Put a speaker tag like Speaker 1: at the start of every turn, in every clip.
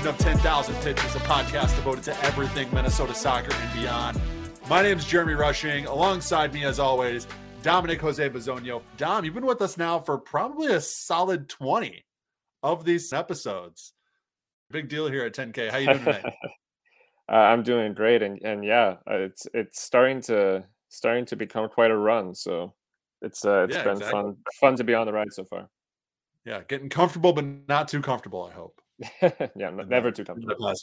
Speaker 1: edition of 10,000 Pitches, a podcast devoted to everything Minnesota soccer and beyond. My name is Jeremy Rushing. Alongside me, as always, Dominic Jose Bazonio. Dom, you've been with us now for probably a solid 20 of these episodes. Big deal here at 10K. How you doing today?
Speaker 2: uh, I'm doing great, and and yeah, uh, it's it's starting to starting to become quite a run. So it's uh, it's yeah, been exactly. fun fun to be on the ride so far.
Speaker 1: Yeah, getting comfortable, but not too comfortable. I hope.
Speaker 2: yeah, never too comfortable.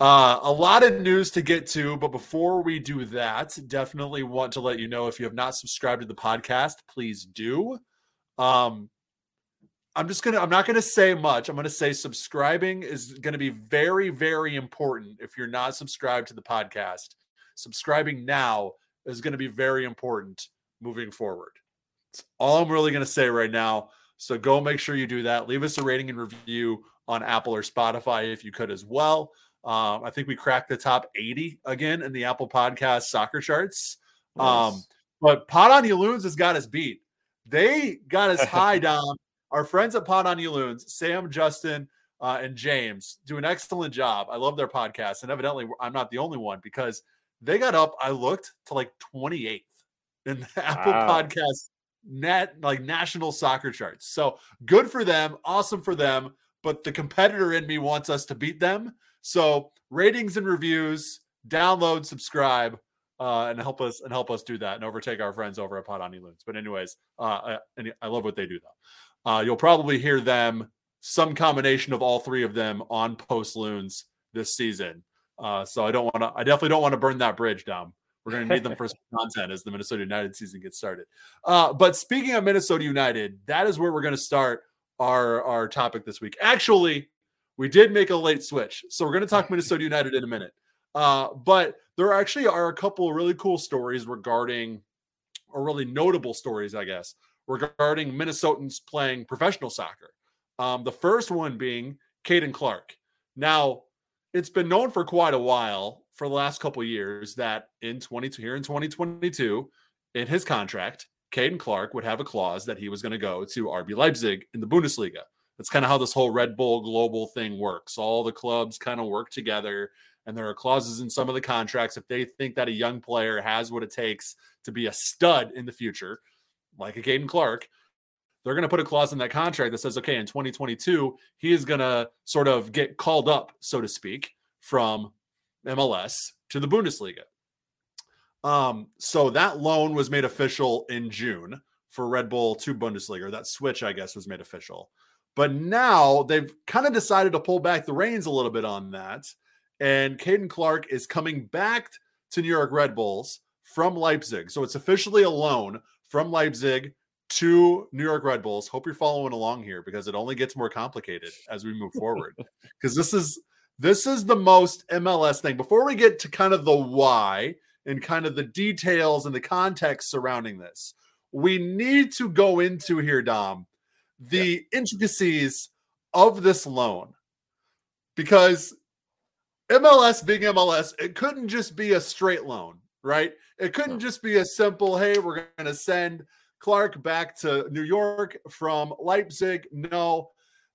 Speaker 1: Uh, a lot of news to get to, but before we do that, definitely want to let you know if you have not subscribed to the podcast, please do. Um, I'm just gonna I'm not gonna say much. I'm gonna say subscribing is gonna be very, very important if you're not subscribed to the podcast. Subscribing now is gonna be very important moving forward. That's all I'm really gonna say right now. So go make sure you do that. Leave us a rating and review on Apple or Spotify if you could as well. Um, I think we cracked the top 80 again in the Apple Podcast soccer charts. Um, nice. Um, but Pot on Loons has got us beat. They got us high down our friends at Pot on Loons, Sam, Justin, uh, and James, do an excellent job. I love their podcast, and evidently I'm not the only one because they got up. I looked to like 28th in the Apple wow. Podcast net like national soccer charts. So good for them, awesome for them. But the competitor in me wants us to beat them. So ratings and reviews, download, subscribe, uh, and help us and help us do that and overtake our friends over at Pod Loons. But anyways, uh, I, I love what they do though. Uh, you'll probably hear them, some combination of all three of them on post loons this season. Uh, so I don't want to, I definitely don't want to burn that bridge down. We're going to need them for some content as the Minnesota United season gets started. Uh, but speaking of Minnesota United, that is where we're going to start our, our topic this week. Actually, we did make a late switch. So we're going to talk Minnesota United in a minute. Uh, but there actually are a couple really cool stories regarding, or really notable stories, I guess, regarding Minnesotans playing professional soccer. Um, the first one being Caden Clark. Now, it's been known for quite a while, for the last couple years, that in 22 here in 2022, in his contract, Caden Clark would have a clause that he was going to go to RB Leipzig in the Bundesliga. That's kind of how this whole Red Bull global thing works. All the clubs kind of work together, and there are clauses in some of the contracts if they think that a young player has what it takes to be a stud in the future like a Caden Clark, they're going to put a clause in that contract that says, okay, in 2022, he is going to sort of get called up, so to speak, from MLS to the Bundesliga. Um, so that loan was made official in June for Red Bull to Bundesliga. That switch, I guess, was made official. But now they've kind of decided to pull back the reins a little bit on that. And Caden Clark is coming back to New York Red Bulls from Leipzig. So it's officially a loan from Leipzig to New York Red Bulls. Hope you're following along here because it only gets more complicated as we move forward. Because this is this is the most MLS thing. Before we get to kind of the why and kind of the details and the context surrounding this, we need to go into here, Dom, the yeah. intricacies of this loan. Because MLS being MLS, it couldn't just be a straight loan right? It couldn't just be a simple, hey, we're going to send Clark back to New York from Leipzig. No,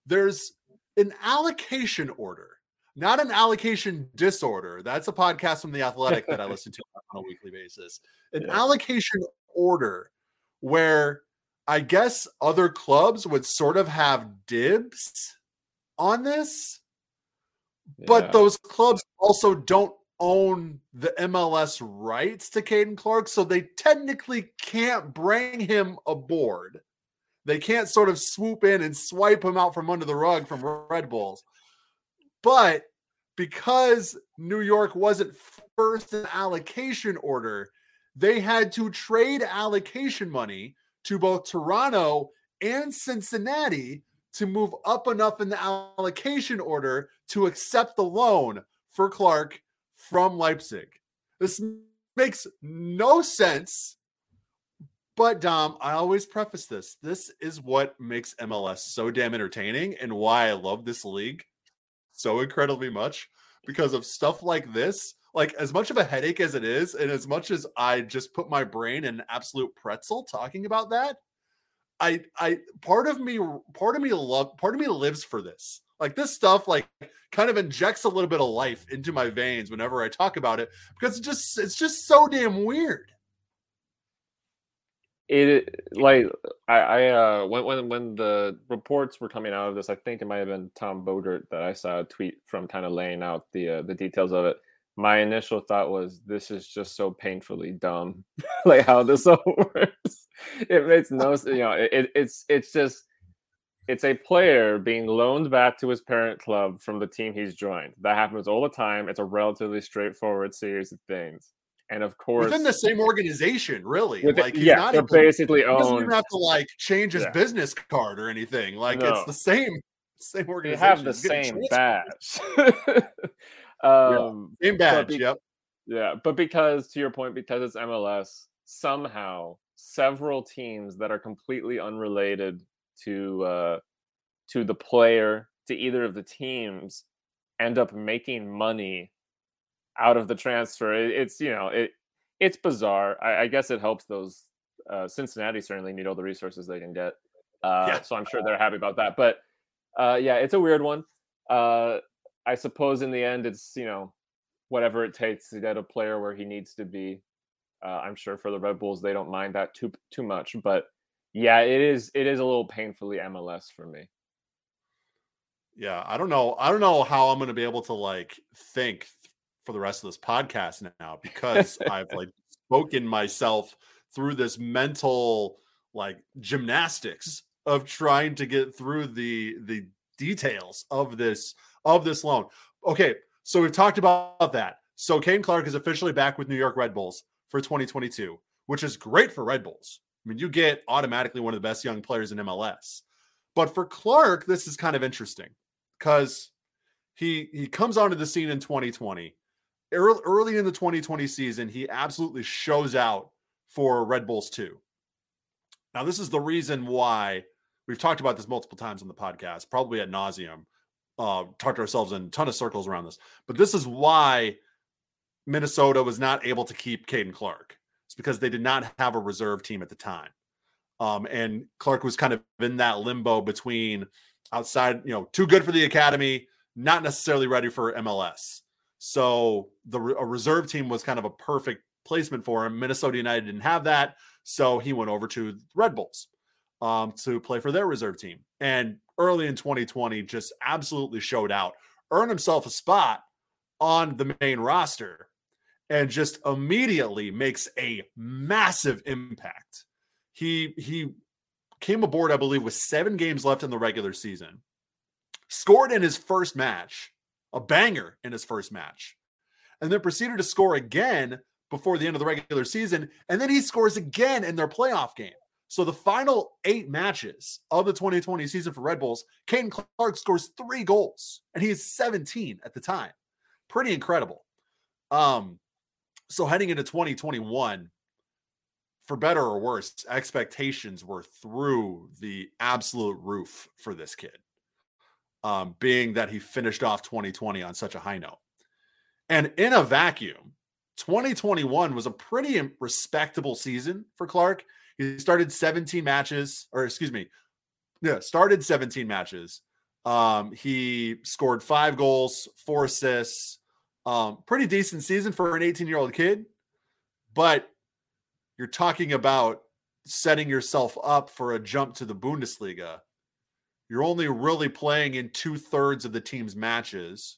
Speaker 1: there's an allocation order, not an allocation disorder. That's a podcast from The Athletic that I listen to on a weekly basis. An yeah. allocation order where I guess other clubs would sort of have dibs on this, yeah. but those clubs also don't own the MLS rights to Caden Clark, so they technically can't bring him aboard. They can't sort of swoop in and swipe him out from under the rug from Red Bulls. But because New York wasn't first in allocation order, they had to trade allocation money to both Toronto and Cincinnati to move up enough in the allocation order to accept the loan for Clark from Leipzig. This makes no sense. But Dom, I always preface this. This is what makes MLS so damn entertaining and why I love this league so incredibly much because of stuff like this. Like as much of a headache as it is, and as much as I just put my brain in absolute pretzel talking about that, I I part of me part of me love part of me lives for this. Like this stuff like kind of injects a little bit of life into my veins whenever I talk about it because it's just it's just so damn weird.
Speaker 2: It like I, I uh when when when the reports were coming out of this, I think it might have been Tom Bogert that I saw a tweet from kind of laying out the uh, the details of it. My initial thought was this is just so painfully dumb. Like how this all works. It makes no you know it, it's it's just it's a player being loaned back to his parent club from the team he's joined. That happens all the time. It's a relatively straightforward series of things and of course
Speaker 1: within the same organization really within,
Speaker 2: like yeah not they're even, basically owned. doesn't even
Speaker 1: have to like change his yeah. business card or anything like no. it's the same same organization they
Speaker 2: have the same badge
Speaker 1: Um, yeah. Same badge. Be- yep.
Speaker 2: Yeah, but because to your point, because it's MLS, somehow several teams that are completely unrelated to uh, to the player, to either of the teams, end up making money out of the transfer. It, it's you know it it's bizarre. I, I guess it helps those. Uh, Cincinnati certainly need all the resources they can get, uh, yeah. so I'm sure they're happy about that. But uh, yeah, it's a weird one. Uh, I suppose in the end, it's you know whatever it takes to get a player where he needs to be. Uh, I'm sure for the Red Bulls, they don't mind that too too much. But yeah, it is it is a little painfully MLS for me.
Speaker 1: Yeah, I don't know. I don't know how I'm going to be able to like think for the rest of this podcast now because I've like spoken myself through this mental like gymnastics of trying to get through the the details of this of this loan. Okay, so we've talked about that. So Caden Clark is officially back with New York Red Bulls for 2022, which is great for Red Bulls. I mean, you get automatically one of the best young players in MLS. But for Clark, this is kind of interesting because he he comes onto the scene in 2020. Early, early in the 2020 season, he absolutely shows out for Red Bulls 2. Now, this is the reason why we've talked about this multiple times on the podcast, probably at nauseum, uh, talked ourselves in a ton of circles around this. But this is why Minnesota was not able to keep Caden Clark. It's because they did not have a reserve team at the time. Um, and Clark was kind of in that limbo between outside, you know, too good for the academy, not necessarily ready for MLS. So the a reserve team was kind of a perfect placement for him. Minnesota United didn't have that, so he went over to Red Bulls um, to play for their reserve team. And early in 2020 just absolutely showed out, earned himself a spot on the main roster, and just immediately makes a massive impact. He he came aboard, I believe, with seven games left in the regular season, scored in his first match, a banger in his first match, and then proceeded to score again before the end of the regular season. And then he scores again in their playoff game. So the final eight matches of the 2020 season for Red Bulls, Caden Clark scores three goals, and he is 17 at the time. Pretty incredible. Um, so heading into 2021, for better or worse, expectations were through the absolute roof for this kid. Um, being that he finished off 2020 on such a high note. And in a vacuum, 2021 was a pretty respectable season for Clark. He started 17 matches, or excuse me, yeah, started 17 matches. Um, he scored five goals, four assists. Um, pretty decent season for an 18 year old kid, but you're talking about setting yourself up for a jump to the Bundesliga. You're only really playing in two thirds of the team's matches,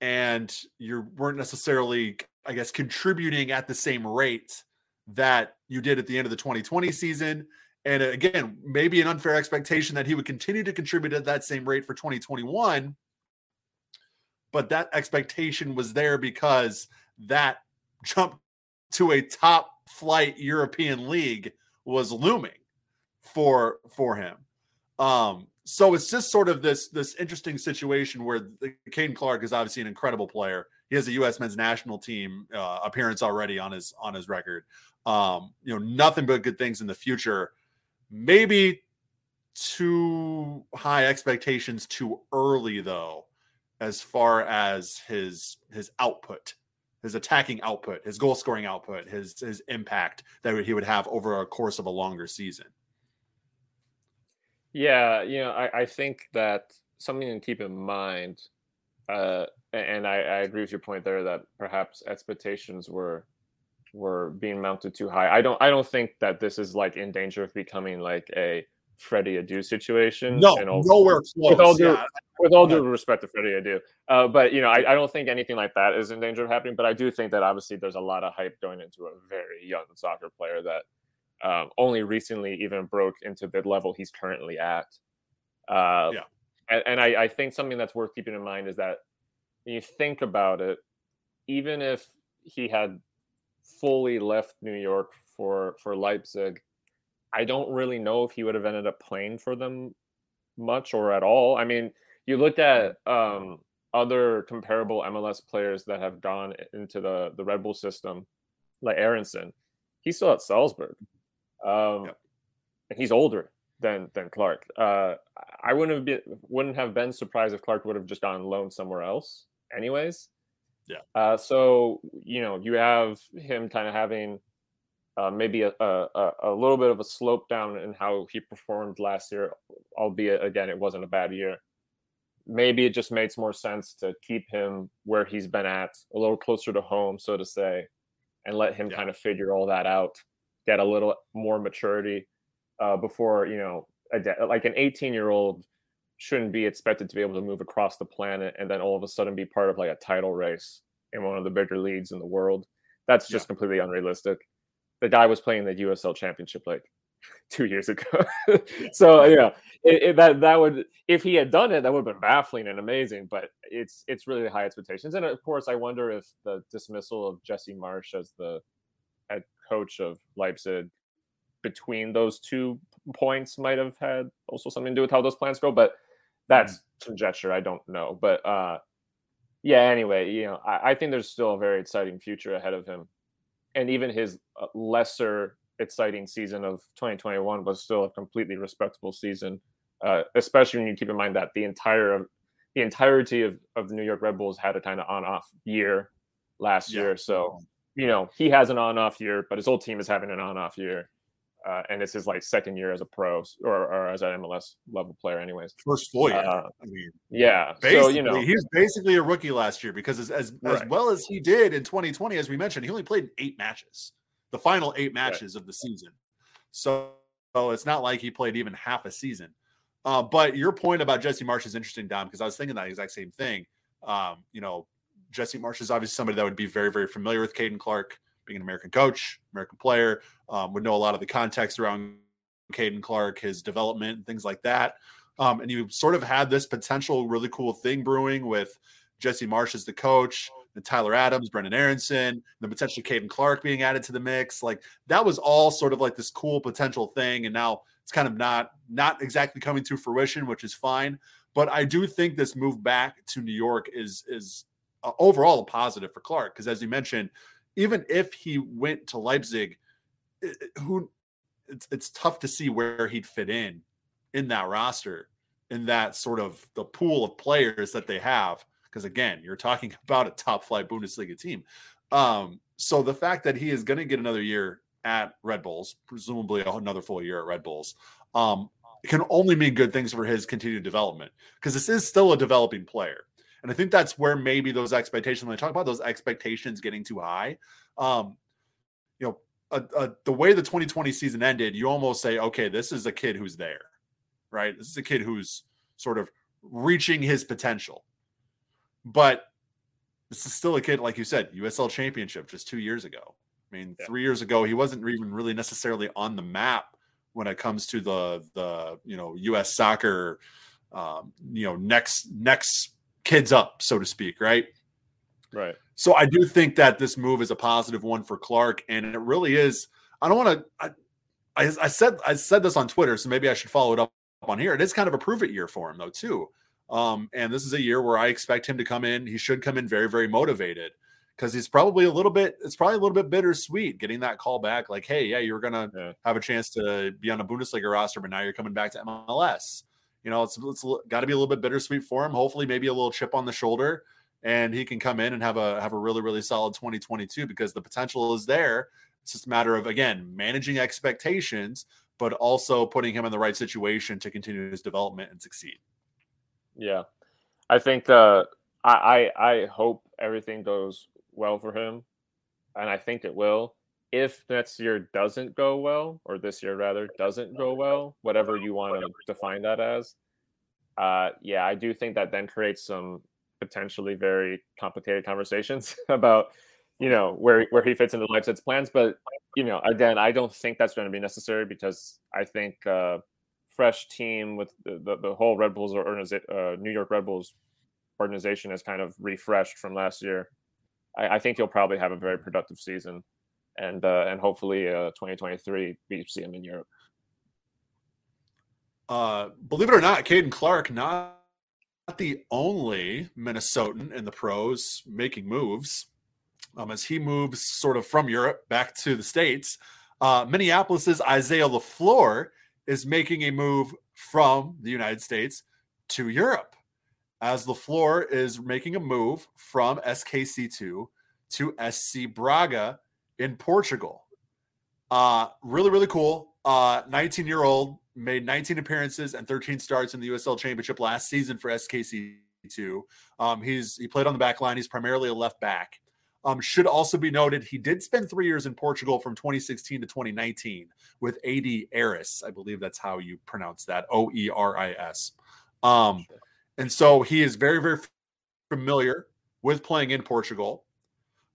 Speaker 1: and you weren't necessarily, I guess, contributing at the same rate that you did at the end of the 2020 season. And uh, again, maybe an unfair expectation that he would continue to contribute at that same rate for 2021. But that expectation was there because that jump to a top flight European league was looming for for him. Um, so it's just sort of this this interesting situation where Caden Clark is obviously an incredible player. He has a U.S. men's national team uh, appearance already on his on his record. Um, you know, nothing but good things in the future. Maybe too high expectations too early though, as far as his his output, his attacking output, his goal scoring output, his his impact that he would have over a course of a longer season.
Speaker 2: Yeah, you know, I, I think that something to keep in mind, uh, and I, I agree with your point there that perhaps expectations were were being mounted too high. I don't I don't think that this is like in danger of becoming like a Freddie Adu situation.
Speaker 1: No, all, nowhere close.
Speaker 2: With all due, yeah. with all due respect to Freddie Adu, uh, but you know, I, I don't think anything like that is in danger of happening. But I do think that obviously there's a lot of hype going into a very young soccer player that um, only recently even broke into the level he's currently at. Uh, yeah. And, and I, I, think something that's worth keeping in mind is that when you think about it, even if he had fully left New York for for Leipzig, I don't really know if he would have ended up playing for them much or at all. I mean, you looked at um, other comparable MLS players that have gone into the the Red Bull system, like Aaronson. He's still at Salzburg. Um, yep. and he's older than than Clark. Uh, I wouldn't have been wouldn't have been surprised if Clark would have just gone loan somewhere else, anyways.
Speaker 1: Yeah.
Speaker 2: Uh, so you know you have him kind of having uh, maybe a, a, a little bit of a slope down in how he performed last year, albeit again it wasn't a bad year. Maybe it just makes more sense to keep him where he's been at, a little closer to home, so to say, and let him yeah. kind of figure all that out get a little more maturity uh, before you know a, like an 18 year old shouldn't be expected to be able to move across the planet and then all of a sudden be part of like a title race in one of the bigger leagues in the world. That's just yeah. completely unrealistic. The guy was playing the USL Championship like two years ago. so yeah it, it, that that would if he had done it, that would have been baffling and amazing. But it's it's really high expectations, and of course, I wonder if the dismissal of Jesse Marsch as the coach of Leipzig between those two points might have had also something to do with how those plans go, but that's mm. conjecture. I don't know. But uh, yeah, anyway, you know, I, I, think there's still a very exciting future ahead of him. And even his uh, lesser exciting season of 2021 was still a completely respectable season, uh, especially when you keep in mind that the entire of the entirety of, of the New York Red Bulls had a kind of on off year last yeah. year. So you know, he has an on off year, but his whole team is having an on off year. Uh, and it's his like second year as a pro or, or as an MLS level player, anyways.
Speaker 1: First full year. Uh, I
Speaker 2: mean, yeah.
Speaker 1: So you know, he was basically a rookie last year because as as, right. as, well as he did in 2020, as we mentioned, he only played eight matches, the final eight matches right. of the season. So, so it's not like he played even half a season. Uh, but your point about Jesse Marsch is interesting, Dom, because I was thinking that exact same thing. Um, you know, Jesse Marsch is obviously somebody that would be very, very familiar with Caden Clark, being an American coach, American player, um, would know a lot of the context around Caden Clark, his development, and things like that. Um, and you sort of had this potential really cool thing brewing with Jesse Marsch as the coach, and Tyler Adams, Brenden Aaronson, the potential Caden Clark being added to the mix. Like that was all sort of like this cool potential thing. And now it's kind of not not exactly coming to fruition, which is fine. But I do think this move back to New York is is uh, overall a positive for Clark because, as you mentioned, even if he went to Leipzig, it, who it's it's tough to see where he'd fit in in that roster, in that sort of the pool of players that they have. Because again, you're talking about a top flight Bundesliga team. Um, so the fact that he is going to get another year at Red Bulls, presumably another full year at Red Bulls, um, can only mean good things for his continued development because this is still a developing player. And I think that's where maybe those expectations, when I talk about those expectations getting too high, um, you know, uh, uh, the way the 2020 season ended, you almost say, okay, this is a kid who's there, right? This is a kid who's sort of reaching his potential. But this is still a kid, like you said, USL championship just two years ago. I mean, yeah. three years ago, he wasn't even really necessarily on the map when it comes to the the you know U.S. soccer, um, you know next next kids up, so to speak, right?
Speaker 2: Right.
Speaker 1: So I do think that this move is a positive one for Clark, and it really is. I don't want to. I, I, I, said I said this on Twitter, so maybe I should follow it up on here. It is kind of a prove it year for him, though, too. Um, and this is a year where I expect him to come in. He should come in very, very motivated because he's probably a little bit. It's probably a little bit bittersweet getting that call back. Like, hey, yeah, you're gonna yeah. have a chance to be on a Bundesliga roster, but now you're coming back to MLS you know, it's, it's got to be a little bit bittersweet for him. Hopefully, maybe a little chip on the shoulder, and he can come in and have a have a really really solid 2022 because the potential is there. It's just a matter of again managing expectations, but also putting him in the right situation to continue his development and succeed.
Speaker 2: Yeah, I think uh, I, I I hope everything goes well for him, and I think it will. If next year doesn't go well, or this year rather doesn't go well, whatever you want to define that as, uh, yeah, I do think that then creates some potentially very complicated conversations about you know where where he fits into Leipzig's plans. But you know, again, I don't think that's going to be necessary because I think uh, fresh team with the, the, the whole Red Bulls or uh, New York Red Bulls organization is kind of refreshed from last year. I, I think he'll probably have a very productive season, and uh, and hopefully uh, 2023 we see him in Europe.
Speaker 1: Uh, believe it or not, Caden Clark not the only Minnesotan in the pros making moves. Um, as he moves sort of from Europe back to the States, uh, Minneapolis's Isaiah LaFleur is making a move from the United States to Europe. As LaFleur is making a move from SKC2 to SC Braga in Portugal. Uh, really, really cool. 19 uh, year old made 19 appearances and 13 starts in the USL Championship last season for SKC2. Um, he's he played on the back line. He's primarily a left back. Um, should also be noted he did spend three years in Portugal from 2016 to 2019 with AD Aris. I believe that's how you pronounce that. O E R I S. Um, and so he is very, very familiar with playing in Portugal.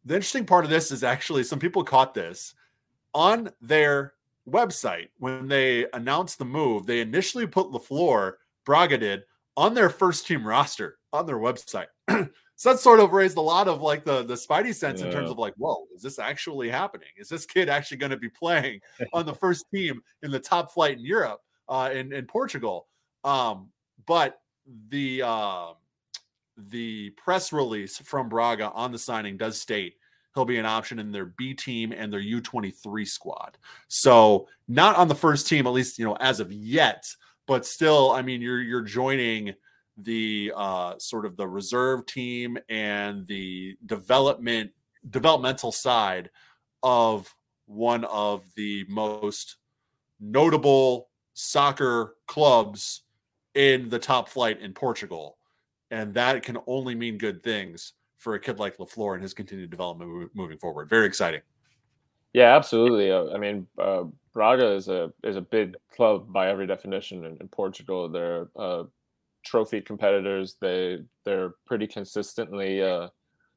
Speaker 1: The interesting part of this is actually some people caught this on their website when they announced the move. They initially put LaFleur, Braga did, on their first team roster on their website. so that sort of raised a lot of like the the spidey sense yeah. in terms of like, whoa, is this actually happening? Is this kid actually going to be playing on the first team in the top flight in Europe, uh, in in Portugal? Um, but the uh, the press release from Braga on the signing does state he'll be an option in their B team and their U23 squad. So not on the first team, at least you know as of yet, but still, I mean, you're you're joining the uh, sort of the reserve team and the development developmental side of one of the most notable soccer clubs in the top flight in Portugal. And that can only mean good things for a kid like LaFleur and his continued development moving forward. Very exciting.
Speaker 2: Yeah, absolutely. Uh, I mean, uh, Braga is a is a big club by every definition in, in Portugal. They're uh, trophy competitors. They they're pretty consistently uh,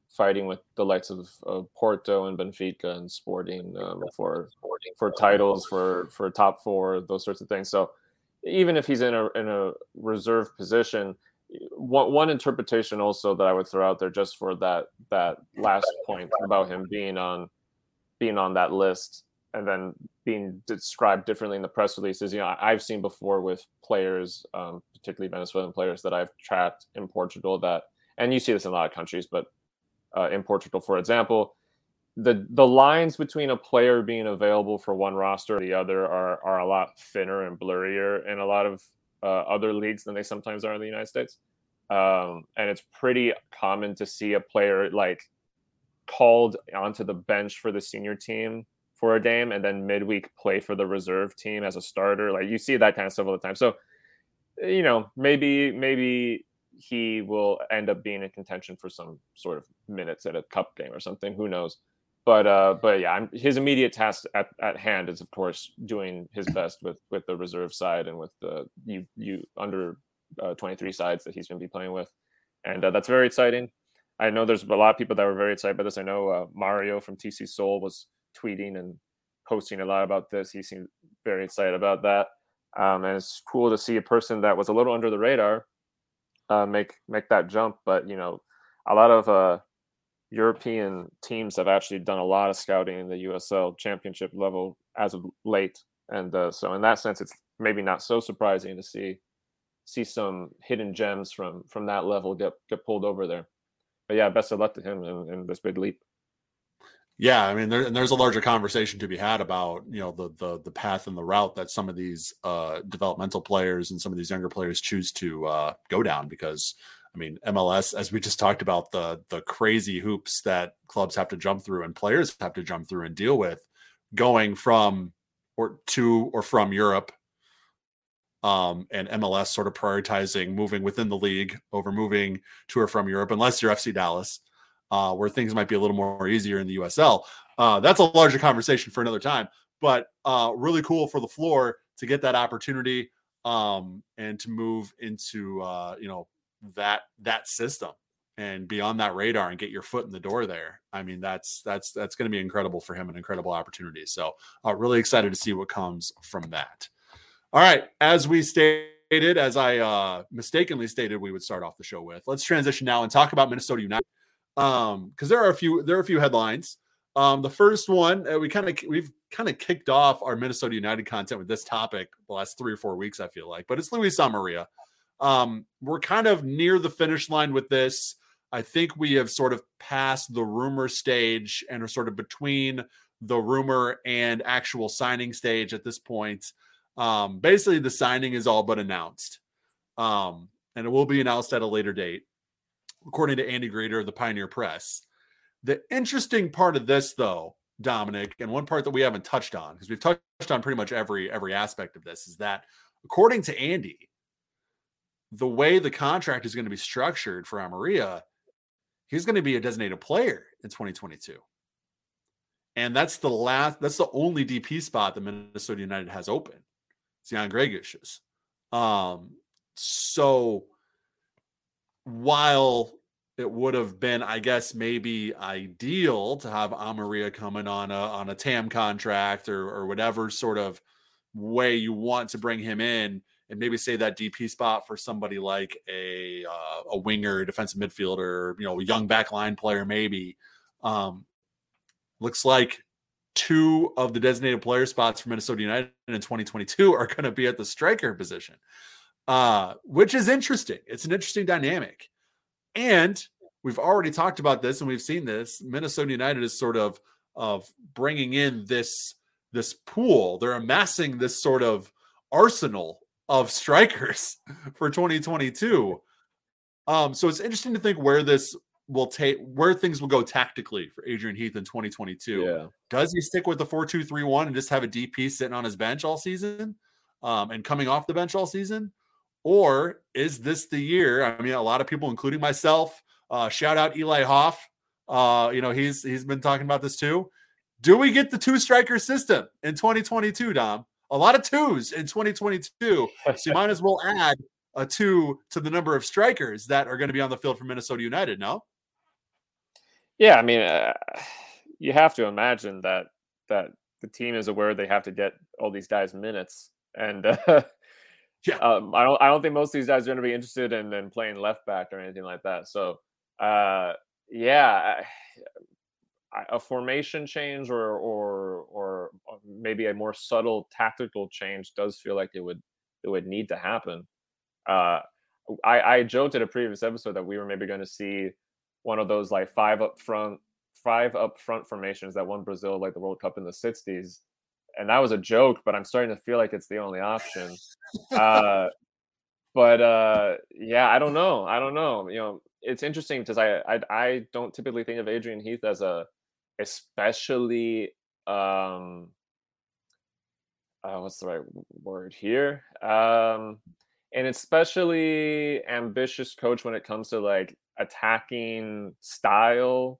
Speaker 2: fighting with the likes of, of, Porto and Benfica and Sporting um, for for titles for for top four those sorts of things. So even if he's in a in a reserve position, one one interpretation also that I would throw out there just for that that last point about him being on being on that list and then being described differently in the press releases. You know, I've seen before with players, um, particularly Venezuelan players that I've tracked in Portugal that, and you see this in a lot of countries, but uh, in Portugal, for example, the the lines between a player being available for one roster or the other are are a lot thinner and blurrier in a lot of uh, other leagues than they sometimes are in the United States. Um, and it's pretty common to see a player like called onto the bench for the senior team for a game and then midweek play for the reserve team as a starter. Like you see that kind of stuff all the time. So, you know, maybe maybe he will end up being in contention for some sort of minutes at a cup game or something. Who knows? But uh, but yeah, I'm, his immediate task at, at hand is of course doing his best with with the reserve side and with the you you under uh, 23 sides that he's going to be playing with, and uh, that's very exciting. I know there's a lot of people that were very excited by this. I know uh, Mario from TC Soul was tweeting and posting a lot about this. He seemed very excited about that, um, and it's cool to see a person that was a little under the radar uh, make make that jump. But you know, a lot of uh, European teams have actually done a lot of scouting in the USL championship level as of late. And uh, so in that sense, it's maybe not so surprising to see see some hidden gems from from that level get get pulled over there. But yeah, best of luck to him in, in this big leap.
Speaker 1: Yeah, I mean, there, there's a larger conversation to be had about you know the the the path and the route that some of these uh, developmental players and some of these younger players choose to uh, go down because I mean, MLS, as we just talked about, the the crazy hoops that clubs have to jump through and players have to jump through and deal with, going from or to or from Europe. Um, and MLS sort of prioritizing moving within the league over moving to or from Europe, unless you're FC Dallas, uh, where things might be a little more easier in the USL. Uh, that's a larger conversation for another time, but uh, really cool for LaFleur to get that opportunity um, and to move into uh, you know that that system and be on that radar and get your foot in the door there. I mean, that's that's that's going to be incredible for him, an incredible opportunity. So, uh, really excited to see what comes from that. All right, as we stated, as I uh, mistakenly stated, we would start off the show with. Let's transition now and talk about Minnesota United, um, because there are a few there are a few headlines. Um, the first one uh, we kind of we've kind of kicked off our Minnesota United content with this topic the last three or four weeks, I feel like, but it's Luis Amarilla. Um, we're kind of near the finish line with this. I think we have sort of passed the rumor stage and are sort of between the rumor and actual signing stage at this point. Um, basically, the signing is all but announced, um, and it will be announced at a later date, according to Andy Greder of the Pioneer Press. The interesting part of this, though, Dominic, and one part that we haven't touched on because we've touched on pretty much every every aspect of this, is that according to Andy, the way the contract is going to be structured for Amarilla, he's going to be a designated player in 2022. And that's the last, that's the only DP spot that Minnesota United has open. It's Jan Gregus's. Um, so while it would have been, I guess, maybe ideal to have Amarilla coming on a on a TAM contract or or whatever sort of way you want to bring him in, and maybe say that DP spot for somebody like a uh, a winger, defensive midfielder, you know, young backline player, maybe. Um, looks like two of the designated player spots for Minnesota United in 2022 are going to be at the striker position, uh, which is interesting. It's an interesting dynamic, and we've already talked about this and we've seen this. Minnesota United is sort of of bringing in this this pool. They're amassing this sort of arsenal of strikers for 2022. Um, so it's interesting to think where this will take where things will go tactically for Adrian Heath in 2022.
Speaker 2: Yeah.
Speaker 1: Does he stick with the 4-2-3-1 and just have a DP sitting on his bench all season? Um, and coming off the bench all season? Or is this the year? I mean, a lot of people, including myself, uh, shout out Eli Hoff. Uh, you know, he's he's been talking about this too. Do we get the two striker system in 2022, Dom? A lot of twos in 2022. So you might as well add a two to the number of strikers that are going to be on the field for Minnesota United. No.
Speaker 2: Yeah, I mean, uh, you have to imagine that that the team is aware they have to get all these guys minutes, and uh, yeah, um, I don't I don't think most of these guys are going to be interested in, in playing left back or anything like that. So, uh, yeah, a formation change or or or maybe a more subtle tactical change does feel like it would it would need to happen. Uh, I, I joked at a previous episode that we were maybe going to see one of those like five up front five up front formations that won Brazil like the World Cup in the '60s, and that was a joke. But I'm starting to feel like it's the only option. uh, but uh, yeah, I don't know. I don't know. You know, it's interesting because I, I I don't typically think of Adrian Heath as a especially um uh, what's the right word here um an especially ambitious coach when it comes to like attacking style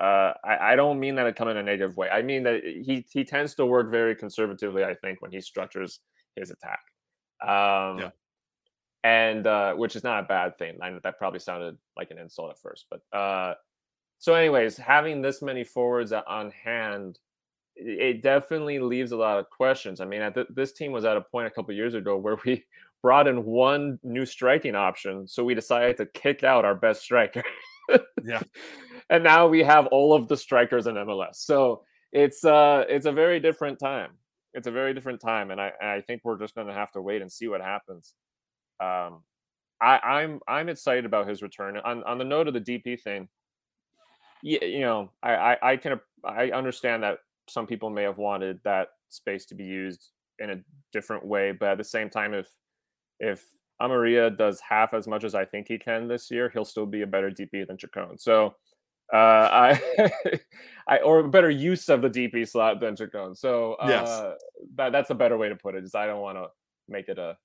Speaker 2: uh, I, I don't mean that to come in a negative way. I mean that he he tends to work very conservatively. I think when he structures his attack, um, yeah. and uh, which is not a bad thing. I, that probably sounded like an insult at first, but uh, so, anyways, having this many forwards on hand, it definitely leaves a lot of questions. I mean, th- this team was at a point a couple years ago where we brought in one new striking option, so we decided to kick out our best striker.
Speaker 1: yeah,
Speaker 2: and now we have all of the strikers in MLS. So it's uh it's a very different time. It's a very different time, and I I think we're just going to have to wait and see what happens. Um, I, I'm I'm excited about his return. On on the note of the DP thing, yeah, you know, I, I, I can I understand that some people may have wanted that space to be used in a different way, but at the same time, if if Amarilla does half as much as I think he can this year, he'll still be a better DP than Chacon. So Uh, I, I or better use of the DP slot than Chacon. So uh, yes. that, that's a better way to put it. Is I don't want to make it a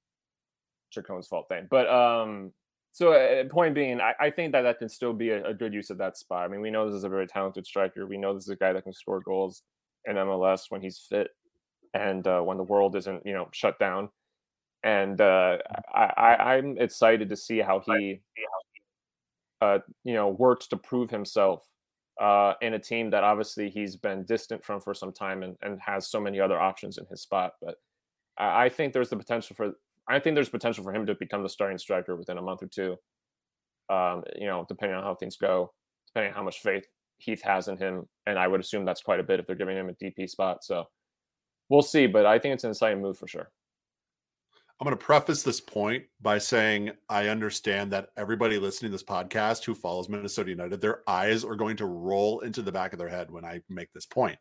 Speaker 2: Chacon's fault thing, but um, so uh, point being, I, I, think that that can still be a, a, good use of that spot. I mean, we know this is a very talented striker. We know this is a guy that can score goals in MLS when he's fit and uh, when the world isn't, you know, shut down. And uh, I, I, am excited to see how he, uh, you know, works to prove himself uh, in a team that obviously he's been distant from for some time and, and has so many other options in his spot. But I, I think there's the potential for I think there's potential for him to become the starting striker within a month or two. Um, you know, depending on how things go, depending on how much faith Heath has in him, and I would assume that's quite a bit if they're giving him a DP spot. So we'll see, but I think it's an exciting move for sure.
Speaker 1: I'm going to preface this point by saying I understand that everybody listening to this podcast who follows Minnesota United, their eyes are going to roll into the back of their head when I make this point.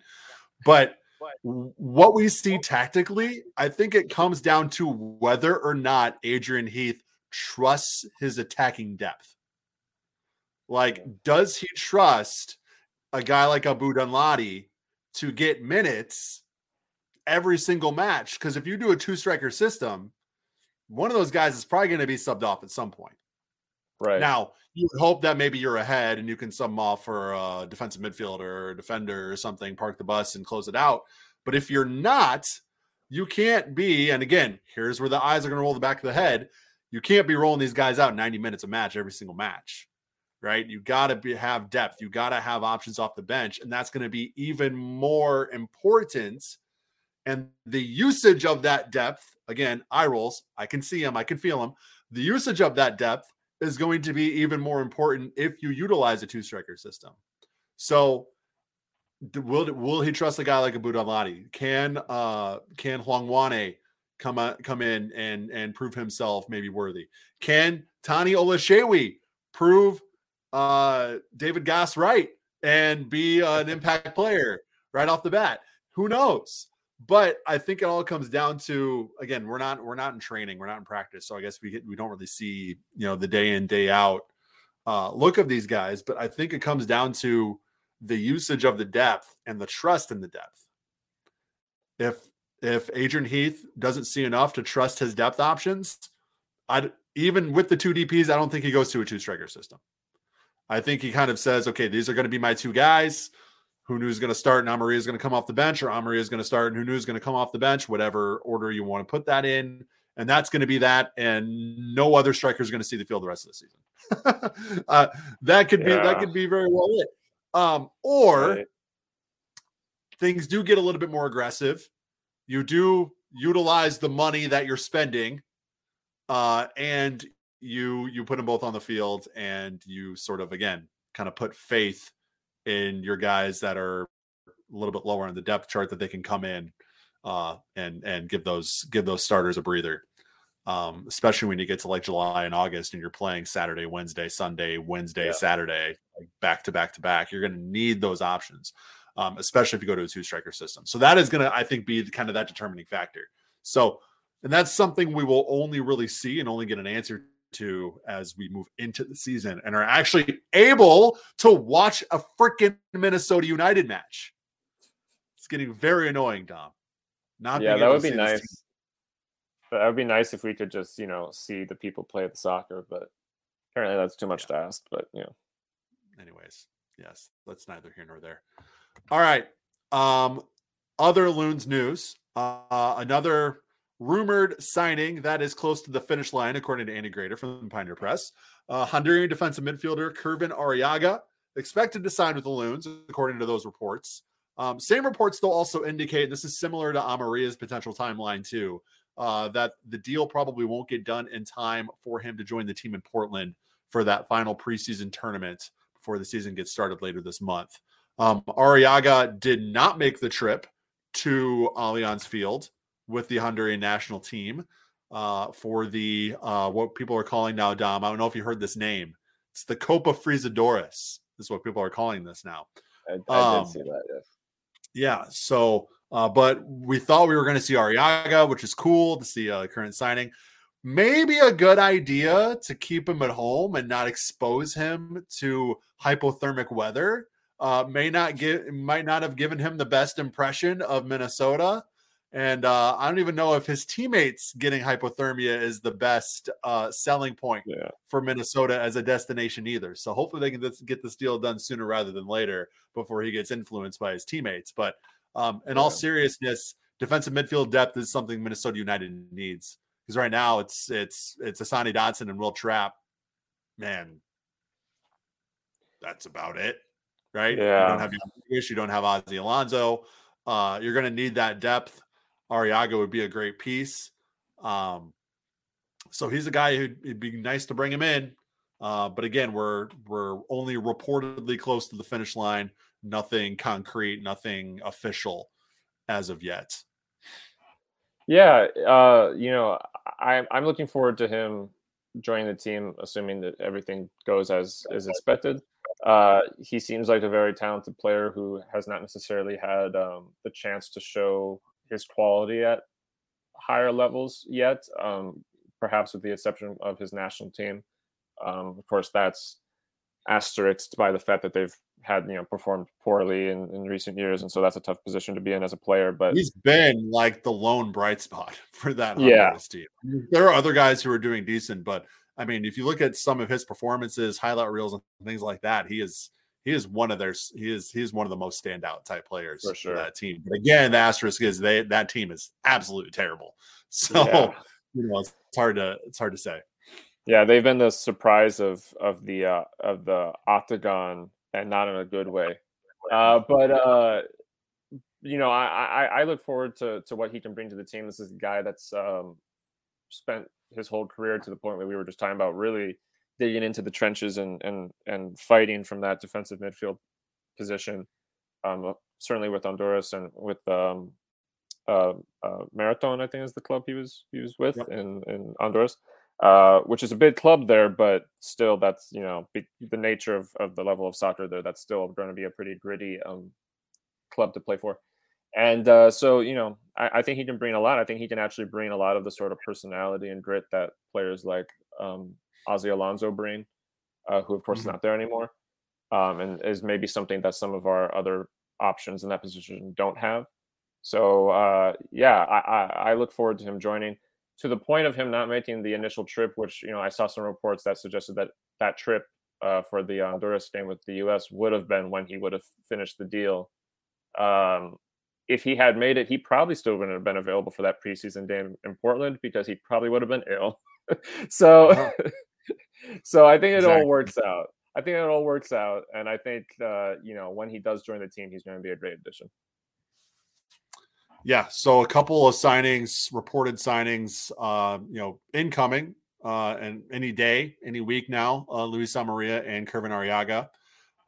Speaker 1: But what we see tactically, I think it comes down to whether or not Adrian Heath trusts his attacking depth. Like, does he trust a guy like Abu Danladi to get minutes every single match? Because if you do a two striker system, one of those guys is probably going to be subbed off at some point.
Speaker 2: Right.
Speaker 1: Now, you would hope that maybe you're ahead and you can them off for a defensive midfielder or defender or something, park the bus and close it out. But if you're not, you can't be, and again, here's where the eyes are going to roll the back of the head. You can't be rolling these guys out 90 minutes a match every single match, right? You got to have depth. You got to have options off the bench. And that's going to be even more important. And the usage of that depth, again, eye rolls, I can see them, I can feel them. The usage of that depth is going to be even more important if you utilize a two striker system. So, will will he trust a guy like Abu Danladi? Can uh can Hlongwane come uh, come in and and prove himself maybe worthy? Can Tani Oluwaseyi prove uh David Gass right and be an impact player right off the bat? Who knows? But I think it all comes down to again, we're not we're not in training, we're not in practice, so I guess we we don't really see you know the day in day out uh, look of these guys. But I think it comes down to the usage of the depth and the trust in the depth. If if Adrian Heath doesn't see enough to trust his depth options, I even with the two DPS, I don't think he goes to a two striker system. I think he kind of says, okay, these are going to be my two guys. Who is going to start and Amarilla is going to come off the bench, or Amarilla is going to start and Hunou is going to come off the bench, whatever order you want to put that in. And that's going to be that. And no other striker is going to see the field the rest of the season. uh, that could be that could be very well it. Um, or right. things do get a little bit more aggressive. You do utilize the money that you're spending, uh, and you you put them both on the field, and you sort of again kind of put faith in your guys that are a little bit lower on the depth chart that they can come in uh, and and give those give those starters a breather. Um, especially when you get to like July and August and you're playing Saturday, Wednesday, Sunday, Wednesday, yeah. Saturday, like back to back to back. You're going to need those options, um, especially if you go to a two striker system. So that is going to, I think, be kind of that determining factor. So, and that's something we will only really see and only get an answer to as we move into the season and are actually able to watch a freaking Minnesota United match. It's getting very annoying, Dom.
Speaker 2: Not yeah, that would be nice. That would be nice if we could just, you know, see the people play the soccer, but apparently that's too much yeah. to ask. But you know.
Speaker 1: Anyways, yes, that's neither here nor there. All right. Um, other loons news. Uh, another rumored signing that is close to the finish line, according to Andy Greder from Pioneer Press. Uh, Honduran defensive midfielder Kervin Arriaga expected to sign with the Loons, according to those reports. Um, same reports, though, also indicate this is similar to Amarilla's potential timeline, too, uh, that the deal probably won't get done in time for him to join the team in Portland for that final preseason tournament before the season gets started later this month. Um, Arriaga did not make the trip to Allianz Field with the Honduran national team uh, for the uh, what people are calling now, Dom. I don't know if you heard this name. It's the Copa Frisadores. Is what people are calling this now.
Speaker 2: I, I um, did see that. Yes.
Speaker 1: Yeah. So, uh, but we thought we were going to see Arriaga, which is cool to see a current signing. maybe a good idea to keep him at home and not expose him to hypothermic weather. Uh, may not get might not have given him the best impression of Minnesota. And uh, I don't even know if his teammates getting hypothermia is the best uh, selling point
Speaker 2: Yeah.
Speaker 1: for Minnesota as a destination either. So hopefully they can this, get this deal done sooner rather than later before he gets influenced by his teammates. But um, in all seriousness, defensive midfield depth is something Minnesota United needs because right now it's it's it's Hassani Dotson and Will Trapp. Man, that's about it, right? You
Speaker 2: Yeah.
Speaker 1: don't have you don't have Ozzie Alonso. Uh, you're going to need that depth. Arriaga would be a great piece. Um, so he's a guy who'd it'd be nice to bring him in. Uh, but again, we're we're only reportedly close to the finish line. Nothing concrete, nothing official as of yet.
Speaker 2: Yeah, uh, you know, I, I'm looking forward to him joining the team, assuming that everything goes as as expected. Uh, he seems like a very talented player who has not necessarily had um, the chance to show his quality at higher levels yet. Um, perhaps with the exception of his national team. Um, of course, that's asterisked by the fact that they've had you know performed poorly in, in recent years, and so that's a tough position to be in as a player. But
Speaker 1: He's been like the lone bright spot for that
Speaker 2: Yeah.
Speaker 1: Team. There are other guys who are doing decent, but I mean, if you look at some of his performances, highlight reels, and things like that, he is he is one of their he is he is one of the most standout type players
Speaker 2: For sure.
Speaker 1: that team. But again, the asterisk is they that team is absolutely terrible. So
Speaker 2: Yeah.
Speaker 1: you know it's hard to it's hard to say.
Speaker 2: Yeah, they've been the surprise of of the uh, of the octagon, and not in a good way. Uh, but uh, you know, I, I I look forward to to what he can bring to the team. This is a guy that's um, spent his whole career to the point where we were just talking about really digging into the trenches and and and fighting from that defensive midfield position. Um, certainly with Honduras and with um, uh, uh, Marathon, I think is the club he was he was with
Speaker 1: Yep.
Speaker 2: in in Honduras, uh, which is a big club there, but still, that's you know be, the nature of, of the level of soccer there. That's still going to be a pretty gritty um, club to play for, and uh, so you know I, I think he can bring a lot. I think he can actually bring a lot of the sort of personality and grit that players like um, Ozzie Alonso brain, uh, who of course is
Speaker 1: Mhm.
Speaker 2: not there anymore, um, and is maybe something that some of our other options in that position don't have. So uh, yeah, I, I, I look forward to him joining. To the point of him not making the initial trip, which you know I saw some reports that suggested that that trip uh, for the Honduras game with the U.S. would have been when he would have finished the deal. Um, if he had made it, he probably still wouldn't have been available for that preseason game in Portland because he probably would have been ill. so,
Speaker 1: Uh-huh.
Speaker 2: so I think it
Speaker 1: Exactly.
Speaker 2: all works out. I think it all works out, and I think uh, you know when he does join the team, he's going to be a great addition.
Speaker 1: Yeah, so a couple of signings, reported signings, uh, you know, incoming, uh, and any day, any week now, uh, Luis and Kervin Arriaga.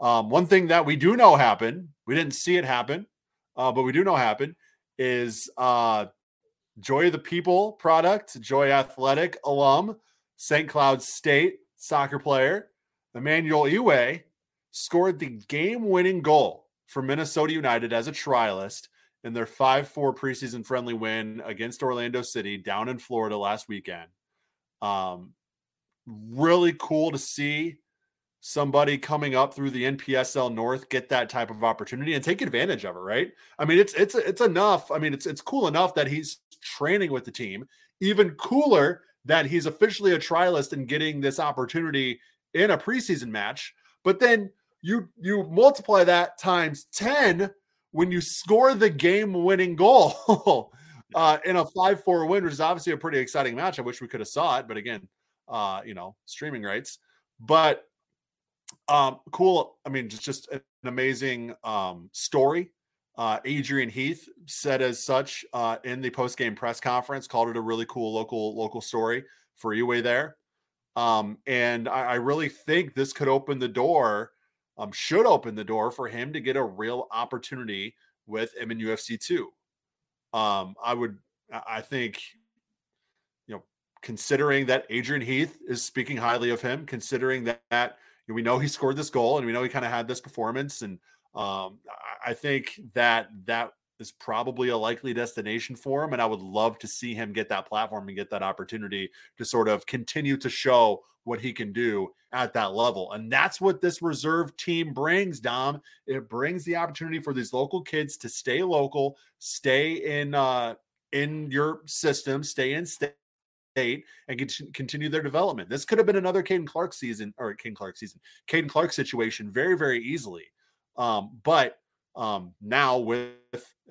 Speaker 1: Um, one thing that we do know happened, we didn't see it happen, uh, but we do know happened is uh, Joy of the People product, Joy Athletic alum, St. Cloud State soccer player, Emmanuel Iwe, scored the game-winning goal for Minnesota United as a trialist in their 5-4 preseason friendly win against Orlando City down in Florida last weekend. Um, really cool to see somebody coming up through the NPSL North get that type of opportunity and take advantage of it, right? I mean, it's it's it's enough. I mean, it's it's cool enough that he's training with the team. Even cooler that he's officially a trialist and getting this opportunity in a preseason match. But then you you multiply that times 10 when you score the game-winning goal uh, in a 5-4 win, which is obviously a pretty exciting match. I wish we could have saw it, but again, uh, you know, streaming rights. But um, cool. I mean, just just an amazing um, story. Uh, Adrian Heath said as such uh, in the post game press conference, called it a really cool local local story for Iwe there. Um, and I, I really think this could open the door, um, should open the door for him to get a real opportunity with MNUFC two. Um, I would, I think, you know, considering that Adrian Heath is speaking highly of him, considering that, that we know he scored this goal and we know he kind of had this performance, and um, I- think that that is probably a likely destination for him. And I would love to see him get that platform and get that opportunity to sort of continue to show what he can do at that level. And that's what this reserve team brings, Dom. It brings the opportunity for these local kids to stay local, stay in uh in your system, stay in state and continue their development. This could have been another Caden Clark season or Caden Clark season, Caden Clark situation very, very easily. Um, but um, now with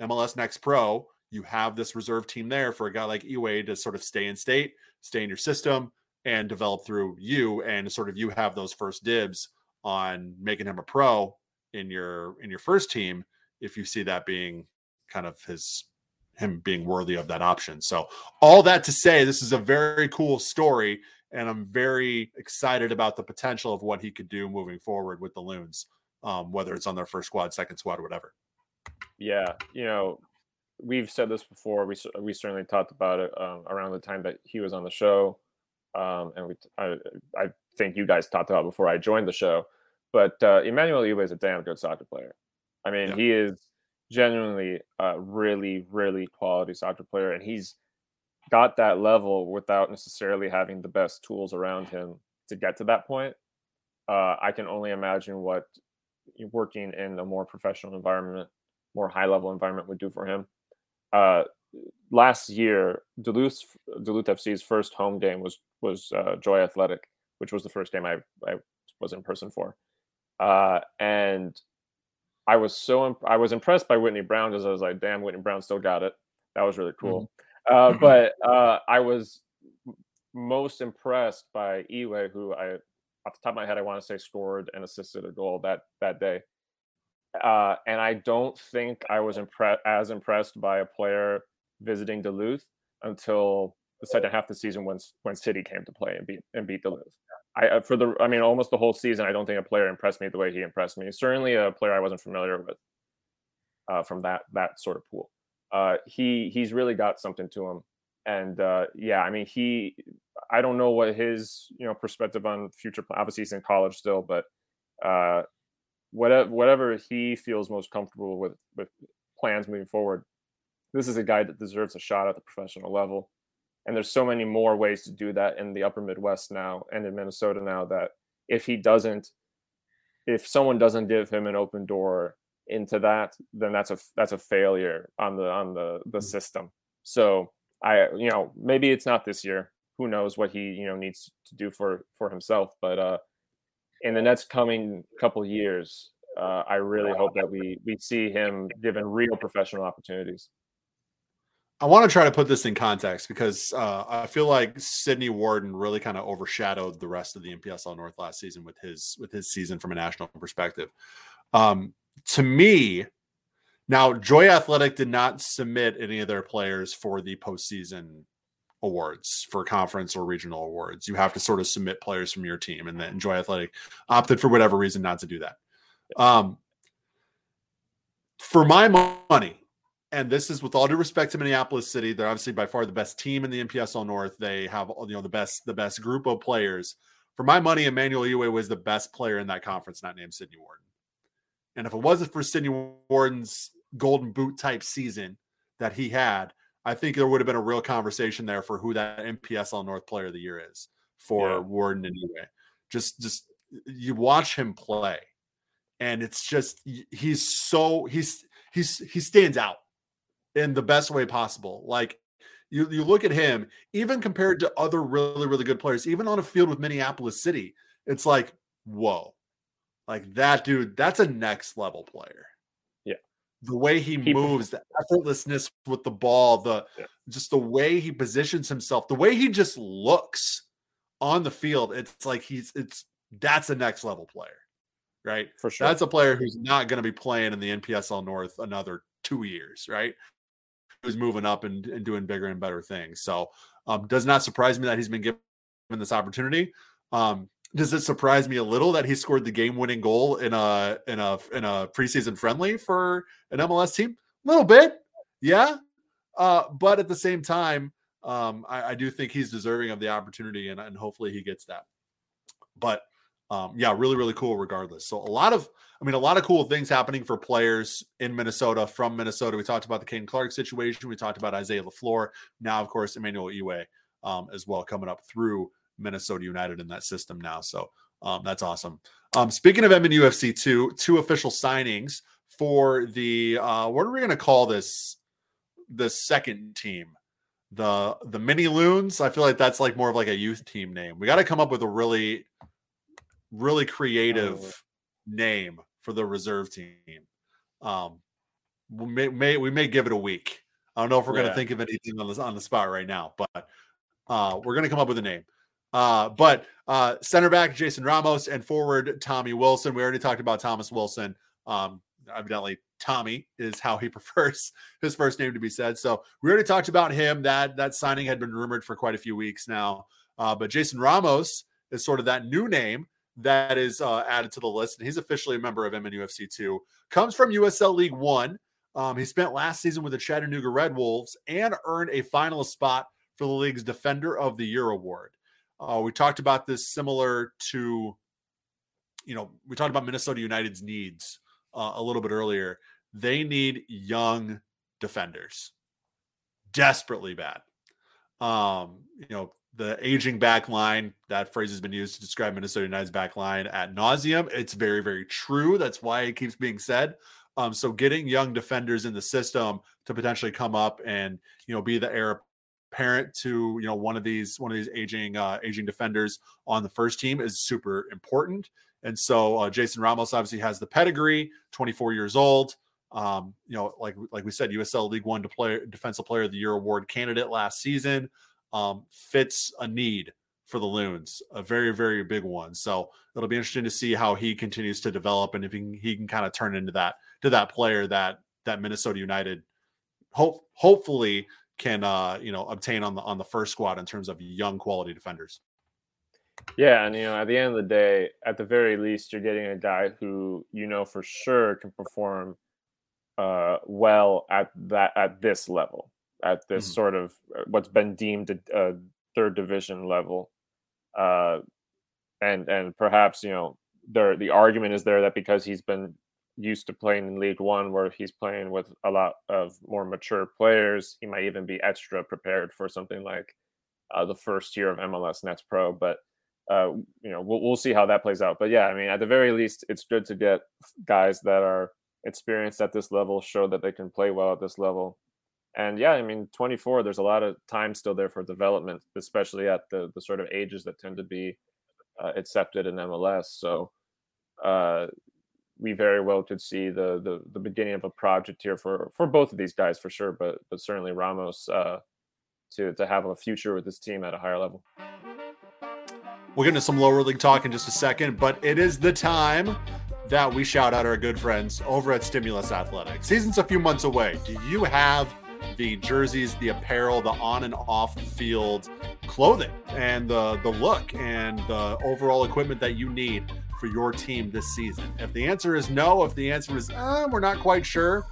Speaker 1: MLS Next Pro, you have this reserve team there for a guy like Iwe to sort of stay in state, stay in your system, and develop through you, and sort of you have those first dibs on making him a pro in your in your first team if you see that being kind of his him being worthy of that option. So all that to say, this is a very cool story, and I'm very excited about the potential of what he could do moving forward with the Loons um, whether it's on their first squad, second squad, whatever.
Speaker 2: Yeah, you know, we've said this before. We we certainly talked about it um, around the time that he was on the show, um, and we I, I think you guys talked about before I joined the show. But uh, Emmanuel Iwe is a damn good soccer player. I mean, yeah. he is genuinely a really, really quality soccer player, and he's got that level without necessarily having the best tools around him to get to that point. Uh, I can only imagine what working in a more professional environment, more high level environment would do for him. Uh, last year, Duluth Duluth FC's first home game was was uh, Joy Athletic, which was the first game I, I was in person for, uh, and I was so imp- I was impressed by Whitney Brown because I was like, damn, Whitney Brown still got it. That was really cool. Mm-hmm. Uh, but uh, I was most impressed by Iwe, who I off the top of my head, I want to say scored and assisted a goal that that day. Uh, and I don't think I was impre- as impressed by a player visiting Duluth until the second half of the season when when City came to play and beat and beat Duluth. I uh, for the I mean almost the whole season I don't think a player impressed me the way he impressed me. Certainly a player I wasn't familiar with uh, from that that sort of pool. Uh, he he's really got something to him, and uh, yeah, I mean he I don't know what his you know perspective on future. Obviously, he's in college still, but uh, whatever whatever he feels most comfortable with with plans moving forward. This is a guy that deserves a shot at the professional level, and there's so many more ways to do that in the Upper Midwest now and in Minnesota now that if he doesn't, if someone doesn't give him an open door into that, then that's a that's a failure on the on the the mm. system. So I you know maybe it's not this year who knows what he you know needs to do for for himself. But uh, in the next coming couple years, uh, I really hope that we we see him given real professional opportunities.
Speaker 1: I want to try to put this in context because uh, I feel like Sidney Warden really kind of overshadowed the rest of the NPSL North last season with his with his season from a national perspective. Um, to me, now Joy Athletic did not submit any of their players for the postseason awards for conference or regional awards. You have to sort of submit players from your team, and then Joy Athletic opted for whatever reason not to do that. Um, for my money, and this is with all due respect to Minneapolis City, they're obviously by far the best team in the NPSL North. They have you know the best the best group of players. For my money, Emmanuel Iwe was the best player in that conference, not named Sidney Worden. And if it wasn't for Sidney Warden's golden boot type season that he had, I think there would have been a real conversation there for who that NPSL North Player of the Year is for yeah. Worden anyway. Just, just you watch him play, and it's just he's so he's he's he stands out in the best way possible. Like you, you look at him, even compared to other really, really good players, even on a field with Minneapolis City, it's like, whoa, like that dude, that's a next level player Yeah. the way he moves, the effortlessness with the ball, the yeah. just the way he positions himself, the way he just looks on the field, it's like he's it's that's a next level player, right?
Speaker 2: For sure.
Speaker 1: That's a player who's not going to be playing in the NPSL North another two years, right? Who's moving up and, and doing bigger and better things. So, um, does not surprise me that he's been given this opportunity. Um, does it surprise me a little that he scored the game-winning goal in a in a in a preseason friendly for an MLS team? A little bit, yeah. Uh, but at the same time, um, I, I, do think he's deserving of the opportunity, and, and hopefully he gets that. But um, yeah, really, really cool regardless. So a lot of, I mean, a lot of cool things happening for players in Minnesota from Minnesota. We talked about the Caden Clark situation. We talked about Isaiah LaFleur. Now, of course, Emmanuel Iwe um, as well coming up through Minnesota United in that system now. So um, that's awesome. Um, speaking of MNUFC two, two official signings for the uh, what are we going to call this? The second team, the the mini loons. I feel like that's like more of like a youth team name. We got to come up with a really, really creative oh. name for the reserve team. Um, we may, may, we may give it a week. I don't know if we're yeah. going to think of anything on the on the spot right now, but uh, we're going to come up with a name. Uh, but uh, center back Jason Ramos and forward Tommy Wilson. We already talked about Thomas Wilson. Um, evidently, Tommy is how he prefers his first name to be said. So we already talked about him. That that signing had been rumored for quite a few weeks now. Uh, but Jason Ramos is sort of that new name that is uh, added to the list, and he's officially a member of MNUFC two. Comes from USL League One. Um, he spent last season with the Chattanooga Red Wolves and earned a finalist spot for the league's Defender of the Year award. Uh, we talked about this similar to, you know, we talked about Minnesota United's needs uh, a little bit earlier. They need young defenders desperately bad. Um, you know, the aging back line, that phrase has been used to describe Minnesota United's back line at nauseum. It's very, very true. That's why it keeps being said. Um, so getting young defenders in the system to potentially come up and, you know, be the heir parent to you know one of these one of these aging uh, aging defenders on the first team is super important. And so uh, Jason Ramos obviously has the pedigree, 24 years old. Um, you know, like like we said, USL League One to play, Defensive Player of the Year award candidate last season. Um, fits a need for the Loons, a very very big one. So it'll be interesting to see how he continues to develop and if he can, he can kind of turn into that to that player that that Minnesota United hope hopefully can uh, you know obtain on the on the first squad in terms of young quality defenders.
Speaker 2: Yeah, and you know, at the end of the day, at the very least, you're getting a guy who you know for sure can perform uh, well at that at this level, at this mm-hmm. sort of uh, what's been deemed a, a third division level, uh, and and perhaps you know there the argument is there that because he's been used to playing in League One, where he's playing with a lot of more mature players. He might even be extra prepared for something like uh, the first year of MLS Next Pro. But uh, you know, we'll, we'll see how that plays out. But yeah, I mean, at the very least, it's good to get guys that are experienced at this level, show that they can play well at this level. And yeah, I mean, 24, there's a lot of time still there for development, especially at the the sort of ages that tend to be uh, accepted in MLS. So, uh, we very well could see the, the the beginning of a project here for for both of these guys for sure, but but certainly Ramos uh, to to have a future with this team at a higher level.
Speaker 1: We'll get into some lower league talk in just a second, but it is the time that we shout out our good friends over at Stimulus Athletics. Season's a few months away. Do you have the jerseys, the apparel, the on and off field clothing, and the the look and the overall equipment that you need for your team this season? If the answer is no, if the answer is uh, we're not quite sure,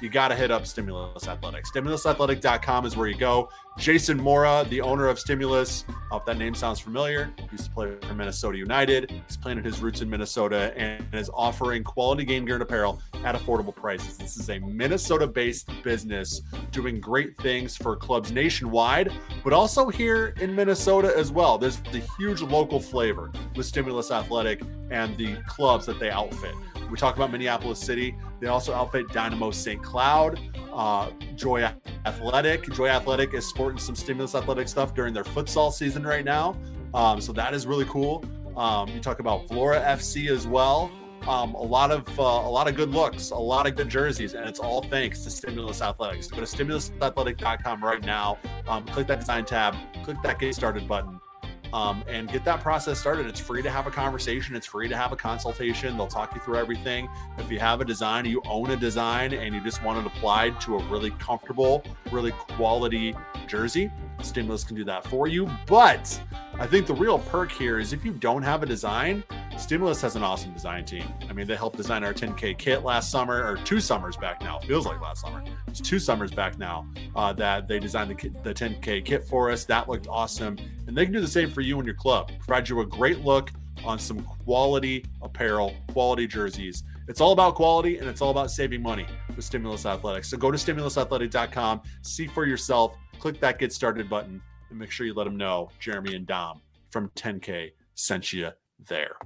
Speaker 1: you got to hit up Stimulus Athletics. StimulusAthletic.com is where you go. Jason Mora, the owner of Stimulus, if that name sounds familiar, used to play for Minnesota United. He's planted his roots in Minnesota and is offering quality game gear and apparel at affordable prices. This is a Minnesota based business doing great things for clubs nationwide, but also here in Minnesota as well. There's the huge local flavor with Stimulus Athletic and the clubs that they outfit. We talk about Minneapolis City. They also outfit Dynamo St. Cloud, uh, Joy Athletic. Joy Athletic is sporting some stimulus athletic stuff during their futsal season right now. Um, so that is really cool. Um, you talk about Flora FC as well. Um, a lot of uh, a lot of good looks, a lot of good jerseys, and it's all thanks to Stimulus Athletics. Go to stimulusathletic.com right now. Um, click that design tab, click that get started button, um, and get that process started. It's free to have a conversation, it's free to have a consultation. They'll talk you through everything. If you have a design, you own a design, and you just want it applied to a really comfortable, really quality jersey, Stimulus can do that for you. But I think the real perk here is if you don't have a design, Stimulus has an awesome design team. I mean, they helped design our 10K kit last summer, or two summers back now. Feels like last summer. It's two summers back now uh, that they designed the, the 10K kit for us. That looked awesome. And they can do the same for you and your club. Provide you a great look on some quality apparel, quality jerseys. It's all about quality and it's all about saving money with Stimulus Athletics. So go to stimulusathletic.com, see for yourself, click that get started button, and make sure you let them know Jeremy and Dom from 10K sent you there.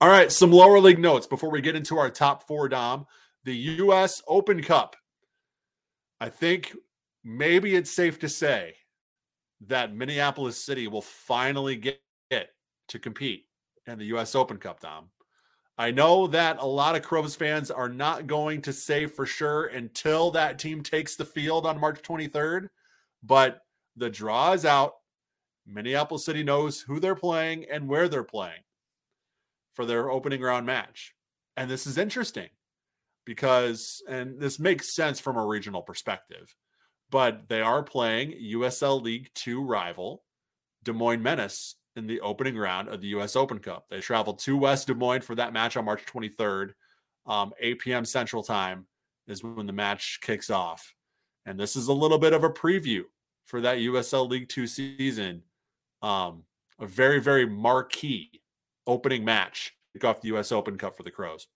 Speaker 1: All right, some lower league notes before we get into our top four, Dom. The U.S. Open Cup. I think maybe it's safe to say that Minneapolis City will finally get to compete in the U.S. Open Cup, Dom. I know that a lot of Crows fans are not going to say for sure until that team takes the field on March 23rd, but the draw is out. Minneapolis City knows who they're playing and where they're playing for their opening round match. And this is interesting because, and this makes sense from a regional perspective, but they are playing USL League Two rival Des Moines Menace in the opening round of the U.S. Open Cup. They traveled to West Des Moines for that match on March 23rd, um, 8 p.m. Central Time is when the match kicks off. And this is a little bit of a preview for that USL League Two season. Um, a very, very marquee opening match kick off the U.S. Open Cup for the Crows.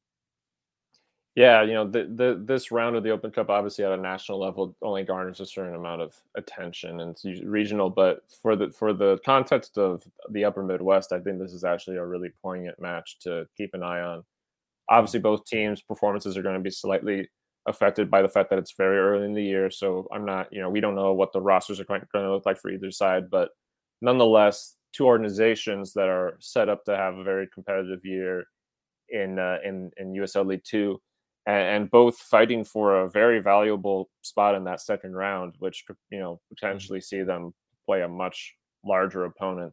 Speaker 2: Yeah, you know, the, the this round of the Open Cup, obviously at a national level, only garners a certain amount of attention and it's regional. But for the for the context of the Upper Midwest, I think this is actually a really poignant match to keep an eye on. Obviously, both teams' performances are going to be slightly affected by the fact that it's very early in the year. So I'm not, you know, we don't know what the rosters are going to look like for either side, but nonetheless, two organizations that are set up to have a very competitive year in uh, in in USL League Two and, and, both fighting for a very valuable spot in that second round, which could you know mm-hmm. potentially see them play a much larger opponent,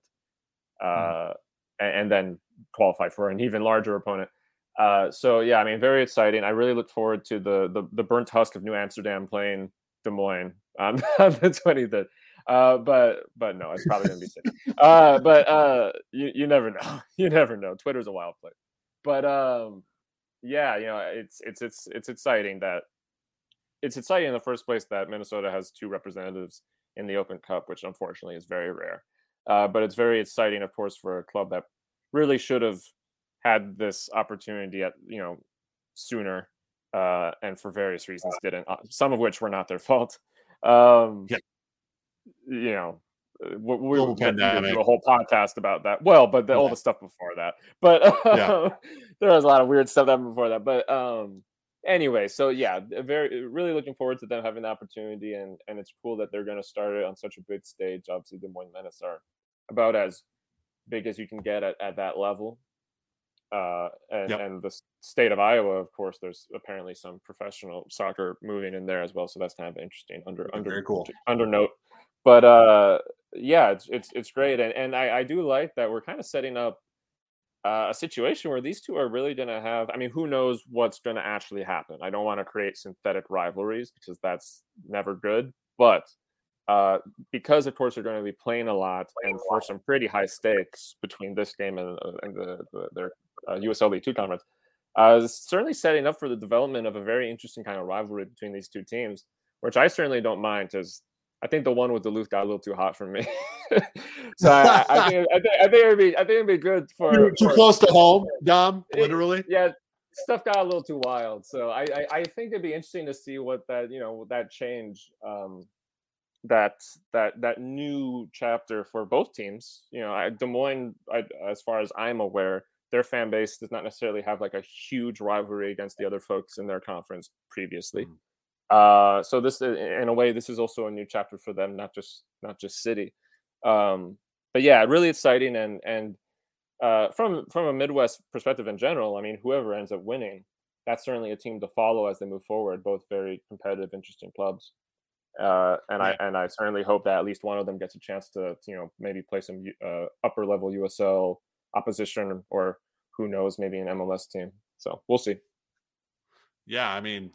Speaker 2: mm-hmm. uh, and, and, then qualify for an even larger opponent. Uh, so yeah, I mean, very exciting. I really look forward to the the, the burnt husk of New Amsterdam playing Des Moines on, the 23rd. Uh, but but no, it's probably gonna be sick. Uh, but uh, you you never know. You never know. Twitter's a wild place. But um, yeah, you know, it's it's it's it's exciting that it's exciting in the first place that Minnesota has two representatives in the Open Cup, which unfortunately is very rare. Uh, but it's very exciting, of course, for a club that really should have had this opportunity at you know sooner, uh, and for various reasons didn't. Uh, some of which were not their fault. Um, yeah. You know, uh, we, we will do a whole podcast about that. Well, but the, yeah. all the stuff before that. But yeah. there was a lot of weird stuff that before that. But um, anyway, so yeah, very really looking forward to them having the opportunity, and and it's cool that they're going to start it on such a big stage. Obviously, Des Moines Menace are about as big as you can get at, at that level. Uh, and, yep. and the state of Iowa, of course, there's apparently some professional soccer moving in there as well. So that's kind of interesting under under
Speaker 1: Very cool.
Speaker 2: under note. But uh, yeah, it's it's it's great, and and I, I do like that we're kind of setting up uh, a situation where these two are really going to have. I mean, who knows what's going to actually happen? I don't want to create synthetic rivalries because that's never good. But uh, because of course they're going to be playing a lot and for some pretty high stakes between this game and, uh, and the, the, their uh, USL League Two conference, uh, certainly setting up for the development of a very interesting kind of rivalry between these two teams, which I certainly don't mind because I think the one with Duluth got a little too hot for me. so I, I, think, I, think, I think it'd be I think it'd be good for
Speaker 1: too
Speaker 2: for,
Speaker 1: close to home, Dom. Literally,
Speaker 2: it, yeah. Stuff got a little too wild, so I, I, I think it'd be interesting to see what that you know that change, um, that that that new chapter for both teams. You know, I, Des Moines, I, as far as I'm aware, their fan base does not necessarily have like a huge rivalry against the other folks in their conference previously. Mm. Uh, so this, in a way, this is also a new chapter for them, not just not just City. Um, but yeah, really exciting and and uh, from from a Midwest perspective in general, I mean, whoever ends up winning, that's certainly a team to follow as they move forward. Both very competitive, interesting clubs, uh, and I and I certainly hope that at least one of them gets a chance to, to you know maybe play some uh, upper level USL opposition or who knows maybe an MLS team. So we'll see.
Speaker 1: Yeah, I mean,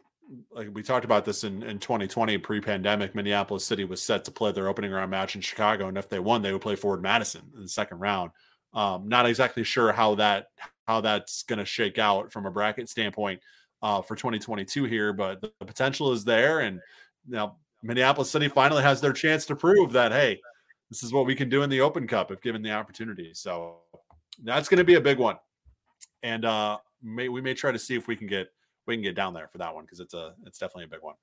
Speaker 1: like we talked about this in, in 2020 pre-pandemic minneapolis city was set to play their opening round match in chicago and if they won they would play forward madison in the second round um, not exactly sure how that how that's going to shake out from a bracket standpoint uh, for 2022 here but the, the potential is there and now minneapolis city finally has their chance to prove that hey this is what we can do in the open cup if given the opportunity so that's going to be a big one, and uh, may, we may try to see if we can get we can get down there for that one because it's a it's definitely a big one.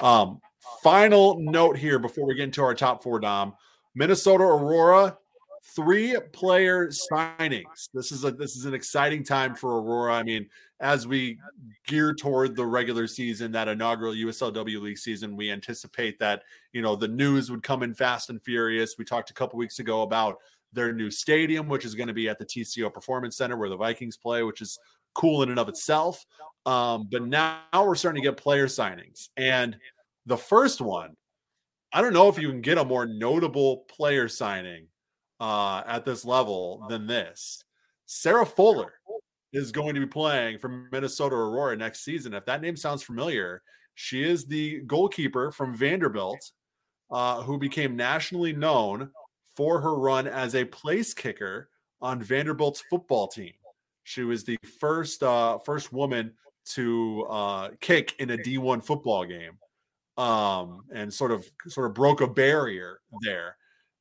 Speaker 1: Um, final note here before we get into our top four, Dom. Minnesota Aurora three player signings. This is a this is an exciting time for Aurora. I mean, as we gear toward the regular season, that inaugural USLW League season, we anticipate that you know the news would come in fast and furious. We talked a couple weeks ago about their new stadium, which is going to be at the TCO Performance Center where the Vikings play, which is cool in and of itself. Um, but now we're starting to get player signings, and the first one, I don't know if you can get a more notable player signing uh, at this level than this. Sarah Fuller is going to be playing for Minnesota Aurora next season. If that name sounds familiar, she is the goalkeeper from Vanderbilt uh, who became nationally known for her run as a place kicker on Vanderbilt's football team. She was the first uh, first woman to uh, kick in a D1 football game, um, and sort of sort of broke a barrier there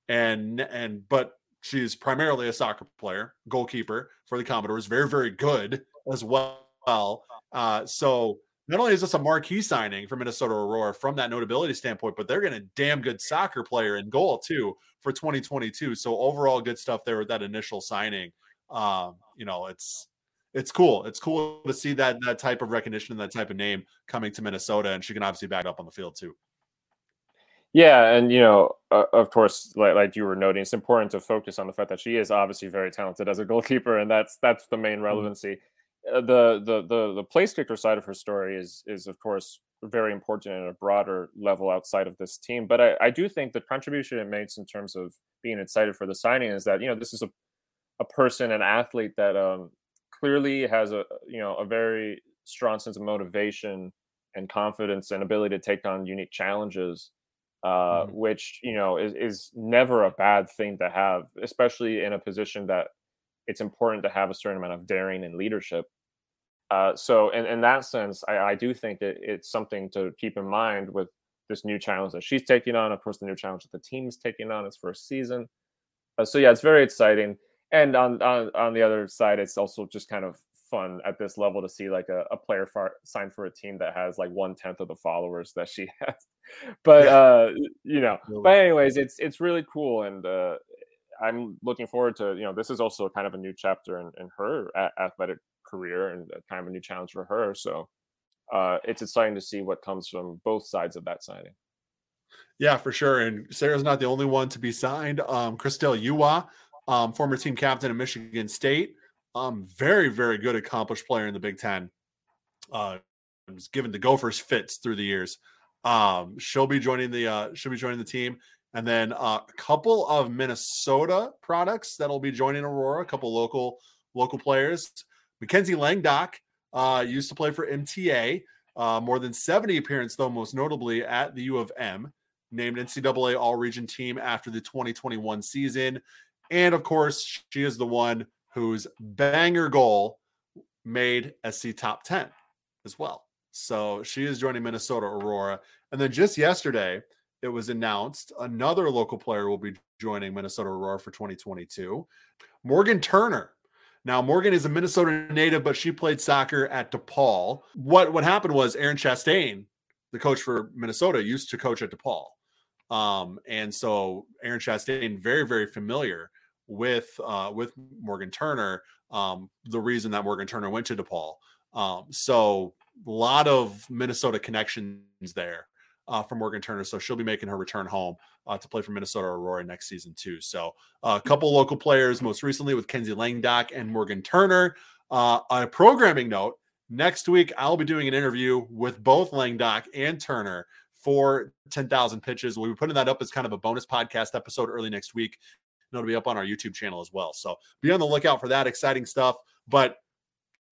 Speaker 1: and and but she's primarily a soccer player, goalkeeper for the Commodores, very very good as well. Uh, so not only is this a marquee signing for Minnesota Aurora from that notability standpoint, but they're getting a damn good soccer player in goal too for 2022. So overall, good stuff there with that initial signing. Um, you know, it's it's cool. It's cool to see that that type of recognition and that type of name coming to Minnesota, and she can obviously back up on the field too.
Speaker 2: Yeah, and you know, uh, of course, like, like you were noting, it's important to focus on the fact that she is obviously very talented as a goalkeeper, and that's that's the main mm-hmm. relevancy. Mm-hmm. Uh, the the the the place kicker side of her story is is of course very important at a broader level outside of this team. But I, I do think the contribution it makes in terms of being excited for the signing is that you know this is a a person, an athlete that um, clearly has a you know a very strong sense of motivation and confidence and ability to take on unique challenges uh, mm-hmm. which you know is, is never a bad thing to have, especially in a position that it's important to have a certain amount of daring and leadership. Uh, so, in, in that sense, I, I do think that it's something to keep in mind with this new challenge that she's taking on. Of course, the new challenge that the team's taking on its first season. Uh, so, yeah, it's very exciting. And on, on on the other side, it's also just kind of fun at this level to see like a, a player far, signed for a team that has like one tenth of the followers that she has. But yeah. uh, you know, but anyways, it's it's really cool, and uh, I'm looking forward to you know this is also kind of a new chapter in, in her a- athletic career and kind of a new challenge for her. So uh, it's exciting to see what comes from both sides of that signing.
Speaker 1: Yeah, for sure. And Sarah's not the only one to be signed. Um, Christelle Uwa, um, former team captain of Michigan State, um, very, very good, accomplished player in the Big Ten. Uh, was given the Gophers fits through the years. Um, she'll be joining the uh, she'll be joining the team, and then uh, a couple of Minnesota products that'll be joining Aurora. A couple local local players. Mackenzie Langdok uh, used to play for MTA. Uh, more than 70 appearances, though, most notably at the U of M, named NCAA All Region team after the 2021 season. And of course, she is the one whose banger goal made SC top 10 as well. So she is joining Minnesota Aurora. And then just yesterday, it was announced another local player will be joining Minnesota Aurora for 2022. Morgan Turner. Now, Morgan is a Minnesota native, but she played soccer at DePaul. What what happened was Erin Chastain, the coach for Minnesota, used to coach at DePaul. Um, and so Erin Chastain, very, very familiar with uh, with Morgan Turner. Um, the reason that Morgan Turner went to DePaul. Um, so a lot of Minnesota connections there uh, for Morgan Turner. So she'll be making her return home uh, to play for Minnesota Aurora next season too. So uh, a couple local players, most recently with Kenzie Langdok and Morgan Turner. Uh, on a programming note, next week I'll be doing an interview with both Langdok and Turner for 10,000 pitches. We'll be putting that up as kind of a bonus podcast episode early next week and it'll be up on our YouTube channel as well. So be on the lookout for that exciting stuff. But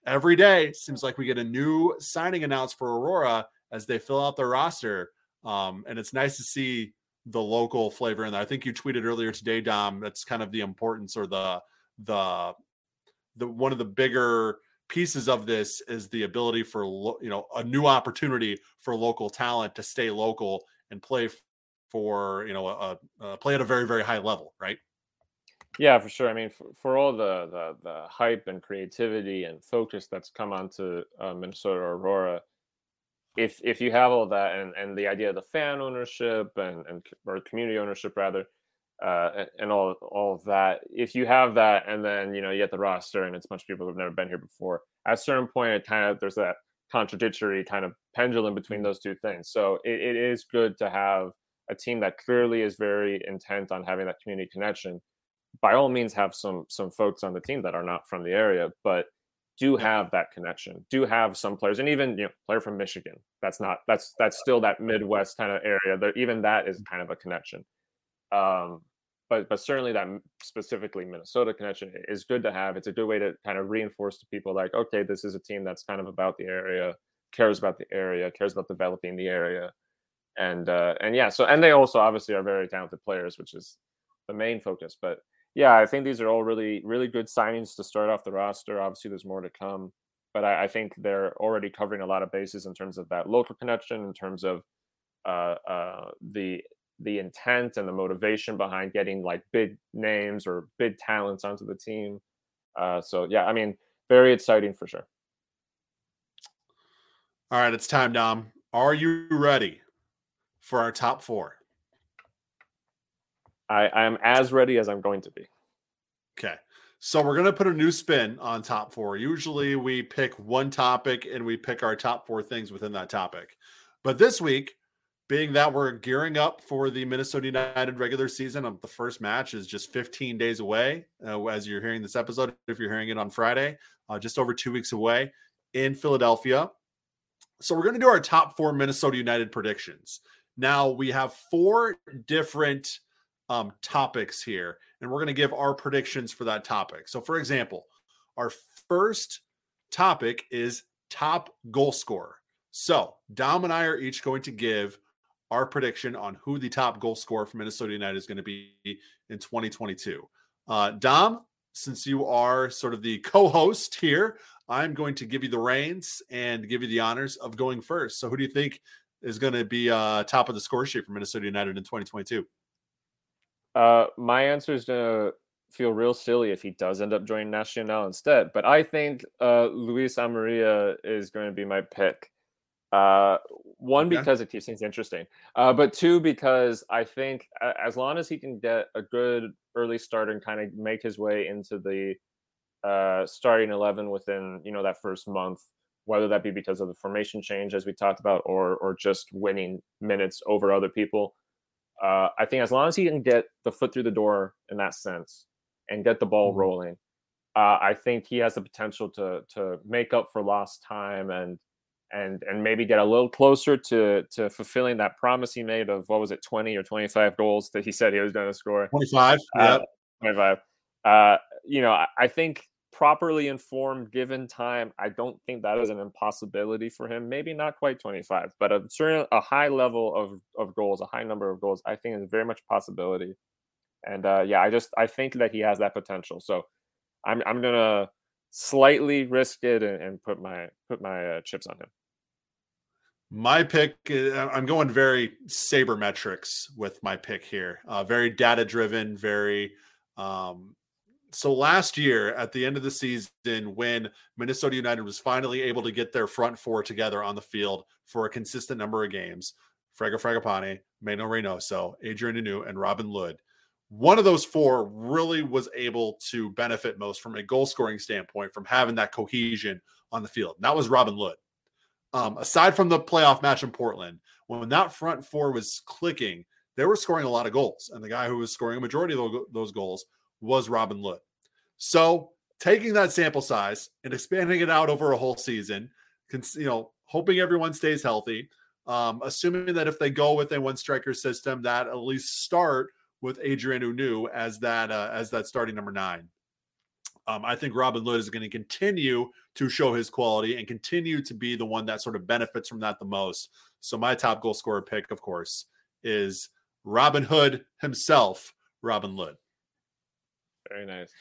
Speaker 1: every day seems like we get a new signing announced for Aurora as they fill out their roster. Um, and it's nice to see the local flavor in there. I think you tweeted earlier today, Dom. That's kind of the importance or the the the one of the bigger pieces of this is the ability for lo- you know a new opportunity for local talent to stay local and play for you know a, a play at a very very high level, right?
Speaker 2: Yeah, for sure. I mean, for, for all the, the the hype and creativity and focus that's come onto uh, Minnesota Aurora, if if you have all that and and the idea of the fan ownership and and or community ownership rather, uh, and all all of that, if you have that and then you know you get the roster and it's a bunch of people who've never been here before, at a certain point, it kind of there's that contradictory kind of pendulum between those two things. So it, it is good to have a team that clearly is very intent on having that community connection by all means have some some folks on the team that are not from the area, but do have that connection. Do have some players, and even you know, player from Michigan. That's not that's that's still that Midwest kind of area. That even that is kind of a connection. Um, but but certainly that specifically Minnesota connection is good to have. It's a good way to kind of reinforce to people like, okay, this is a team that's kind of about the area, cares about the area, cares about developing the area, and uh, and yeah. So and they also obviously are very talented players, which is the main focus. But yeah, I think these are all really, really good signings to start off the roster. Obviously, there's more to come, but I, I think they're already covering a lot of bases in terms of that local connection, in terms of uh, uh, the the intent and the motivation behind getting like big names or big talents onto the team. Uh, so yeah, I mean, very exciting for sure.
Speaker 1: All right, it's time, Dom. Are you ready for our top four?
Speaker 2: I, I am as ready as I'm going to be.
Speaker 1: Okay. So we're going to put a new spin on top four. Usually we pick one topic and we pick our top four things within that topic. But this week, being that we're gearing up for the Minnesota United regular season, the first match is just 15 days away uh, as you're hearing this episode. If you're hearing it on Friday, uh, just over two weeks away in Philadelphia. So we're going to do our top four Minnesota United predictions. Now we have four different um, topics here, and we're going to give our predictions for that topic. So, for example, our first topic is top goal scorer. So, Dom and I are each going to give our prediction on who the top goal scorer for Minnesota United is going to be in 2022. Uh, Dom, since you are sort of the co host here, I'm going to give you the reins and give you the honors of going first. So, who do you think is going to be uh, top of the score sheet for Minnesota United in 2022?
Speaker 2: Uh, my answer is gonna feel real silly if he does end up joining Nacional instead. But I think uh, Luis Amarilla is going to be my pick. Uh, one okay. because it keeps things interesting, uh, but two because I think as long as he can get a good early start and kind of make his way into the uh, starting eleven within you know that first month, whether that be because of the formation change as we talked about, or or just winning minutes over other people uh, I think as long as he can get the foot through the door in that sense and get the ball mm-hmm. rolling, uh, I think he has the potential to to make up for lost time and and and maybe get a little closer to to fulfilling that promise he made of what was it 20 or 25 goals that he said he was going to score
Speaker 1: 25 yeah
Speaker 2: 25 uh, you know I, I think properly informed given time i don't think that is an impossibility for him maybe not quite 25 but a certain a high level of of goals a high number of goals i think is very much possibility and uh, yeah i just i think that he has that potential so i'm i'm gonna slightly risk it and, and put my put my uh, chips on him
Speaker 1: my pick, uh, I'm going very sabermetrics with my pick here. Uh, very data driven, very um, so last year at the end of the season, when Minnesota United was finally able to get their front four together on the field for a consistent number of games, Fraga Fragapane, Manuel Reynoso, Adrian Hunou, and Robin Lod, one of those four really was able to benefit most from a goal scoring standpoint from having that cohesion on the field. And that was Robin Lod. Um, aside from the playoff match in Portland, when that front four was clicking, they were scoring a lot of goals. And the guy who was scoring a majority of those goals was Robin Lod. So taking that sample size and expanding it out over a whole season, you know, hoping everyone stays healthy, um, assuming that if they go with a one striker system, that at least start with Adrian Hunou as that uh, as that starting number nine. Um, I think Robin Lod is going to continue to show his quality and continue to be the one that sort of benefits from that the most. So my top goal scorer pick, of course, is Robin Hood himself, Robin Lod.
Speaker 2: Very nice.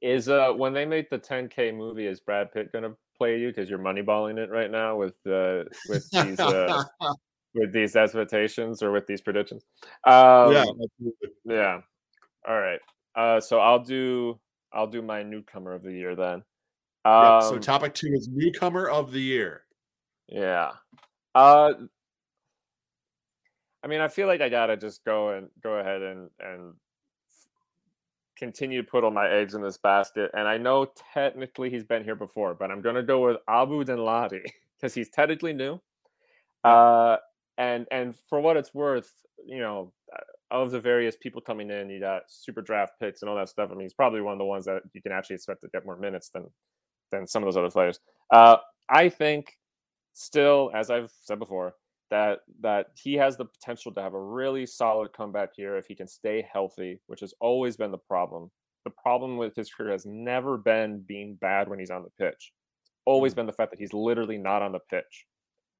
Speaker 2: Is uh when they make the 10K movie, is Brad Pitt gonna play you because you're moneyballing it right now with uh with these uh with these expectations or with these predictions? Um, yeah, yeah. All right. Uh, so I'll do I'll do my newcomer of the year then.
Speaker 1: Um, yep, so topic two is newcomer of the year.
Speaker 2: Yeah. Uh, I mean, I feel like I gotta just go and go ahead and and continue to put all my eggs in this basket. And I know technically he's been here before, but I'm gonna go with Abu Danladi because he's technically new. Uh, and and for what it's worth, you know, uh, of the various people coming in, you got super draft picks and all that stuff. I mean, he's probably one of the ones that you can actually expect to get more minutes than than some of those other players. Uh, I think still, as I've said before, that that he has the potential to have a really solid comeback here if he can stay healthy, which has always been the problem. The problem with his career has never been being bad when he's on the pitch. It's always mm. been the fact that he's literally not on the pitch.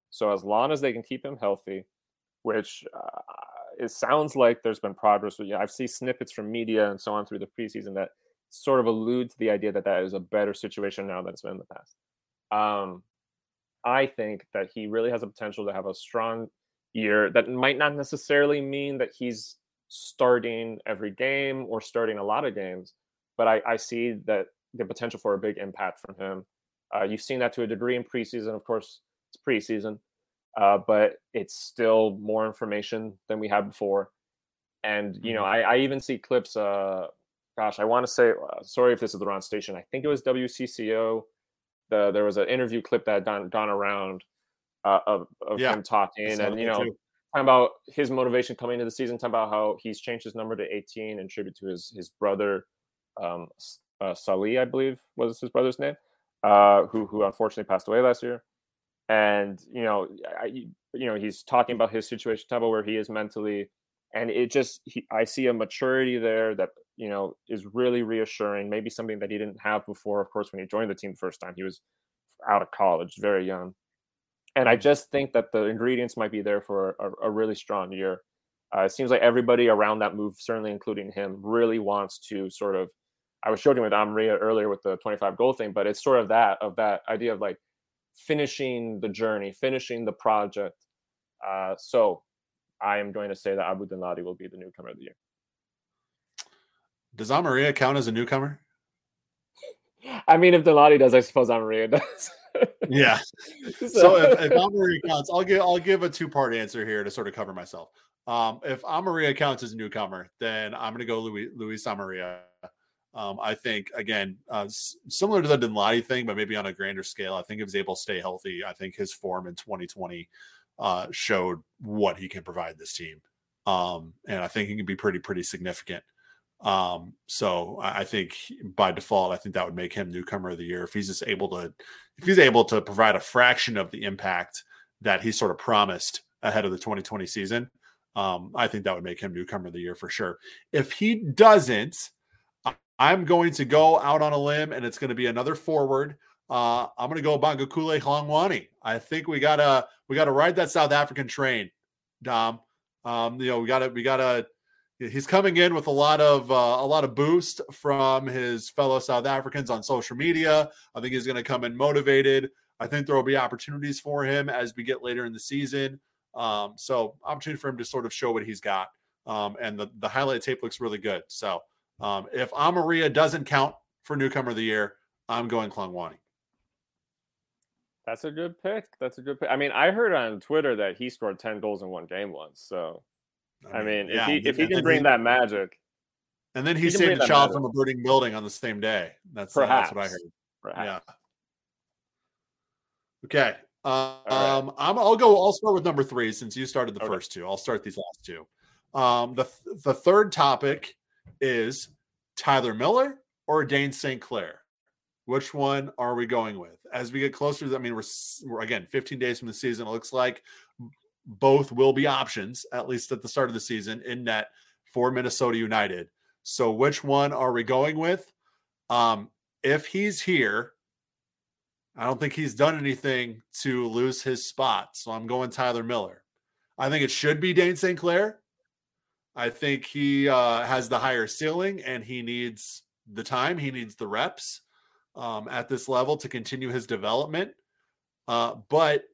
Speaker 2: So as long as they can keep him healthy, which uh, it sounds like there's been progress. With, you know, I've seen snippets from media and so on through the preseason that sort of allude to the idea that that is a better situation now than it's been in the past. Um, I think that he really has a potential to have a strong year. That might not necessarily mean that he's starting every game or starting a lot of games, but I, I see that the potential for a big impact from him. Uh, you've seen that to a degree in preseason. Of course, it's preseason, uh, but it's still more information than we had before. And you know, mm-hmm. I, I even see clips. Uh, gosh, I want to say, uh, sorry if this is the wrong station. I think it was WCCO the, there was an interview clip that gone, gone around uh, of, of yeah. him talking, and you know, talking about his motivation coming into the season, talking about how he's changed his number to 18 in tribute to his his brother, um, uh, Salih, I believe was his brother's name, uh, who who unfortunately passed away last year, and you know, I, you know, he's talking about his situation, talking about where he is mentally, and it just he, I see a maturity there that you know, is really reassuring. Maybe something that he didn't have before. Of course, when he joined the team the first time, he was out of college, very young. And I just think that the ingredients might be there for a, a really strong year. Uh, it seems like everybody around that move, certainly including him, really wants to sort of. I was joking with Amarilla earlier with the 25 goal thing, but it's sort of that of that idea of like finishing the journey, finishing the project. Uh, so I am going to say that Abu Danladi will be the newcomer of the year.
Speaker 1: Does Amarilla count as a newcomer?
Speaker 2: I mean, if Danladi does, I suppose Amarilla does.
Speaker 1: yeah. So, so if, if Amarilla counts, I'll give I'll give a two part answer here to sort of cover myself. Um, if Amarilla counts as a newcomer, then I'm going to go Louis Luis Amarilla. Um, I think again, uh, s- similar to the Danladi thing, but maybe on a grander scale. I think if he's able to stay healthy, I think his form in 2020 uh, showed what he can provide this team, um, and I think he can be pretty pretty significant. Um, so I think by default, I think that would make him newcomer of the year if he's just able to, if he's able to provide a fraction of the impact that he sort of promised ahead of the 2020 season. Um, I think that would make him newcomer of the year for sure. If he doesn't, I'm going to go out on a limb, and it's going to be another forward. Uh, I'm going to go Bongokuhle Hlongwane. I think we gotta we gotta ride that South African train, Dom. Um, you know, we gotta we gotta he's coming in with a lot of uh, a lot of boost from his fellow South Africans on social media. I think he's going to come in motivated. I think there will be opportunities for him as we get later in the season. Um, so opportunity for him to sort of show what he's got. Um, and the, the highlight tape looks really good. So um, if Amarilla doesn't count for newcomer of the year, I'm going Hlongwane.
Speaker 2: That's a good pick. That's a good pick. I mean, I heard on Twitter that he scored 10 goals in one game once. So I mean, yeah, if he if he can bring he, that magic,
Speaker 1: and then he, he saved a child from a burning building on the same day. That's Perhaps. that's what I heard. Perhaps. Yeah. Okay. Um, right. I'm, I'll go. I'll start with number three since you started the okay. first two. I'll start these last two. Um, the the third topic is Tyler Miller or Dayne St. Clair. Which one are we going with? As we get closer, I mean, we're, we're again 15 days from the season. It looks like both will be options, at least at the start of the season, in net for Minnesota United. So, which one are we going with? Um, if he's here, I don't think he's done anything to lose his spot. So, I'm going Tyler Miller. I think it should be Dayne St. Clair. I think he uh, has the higher ceiling and he needs the time, he needs the reps um, at this level to continue his development. Uh, but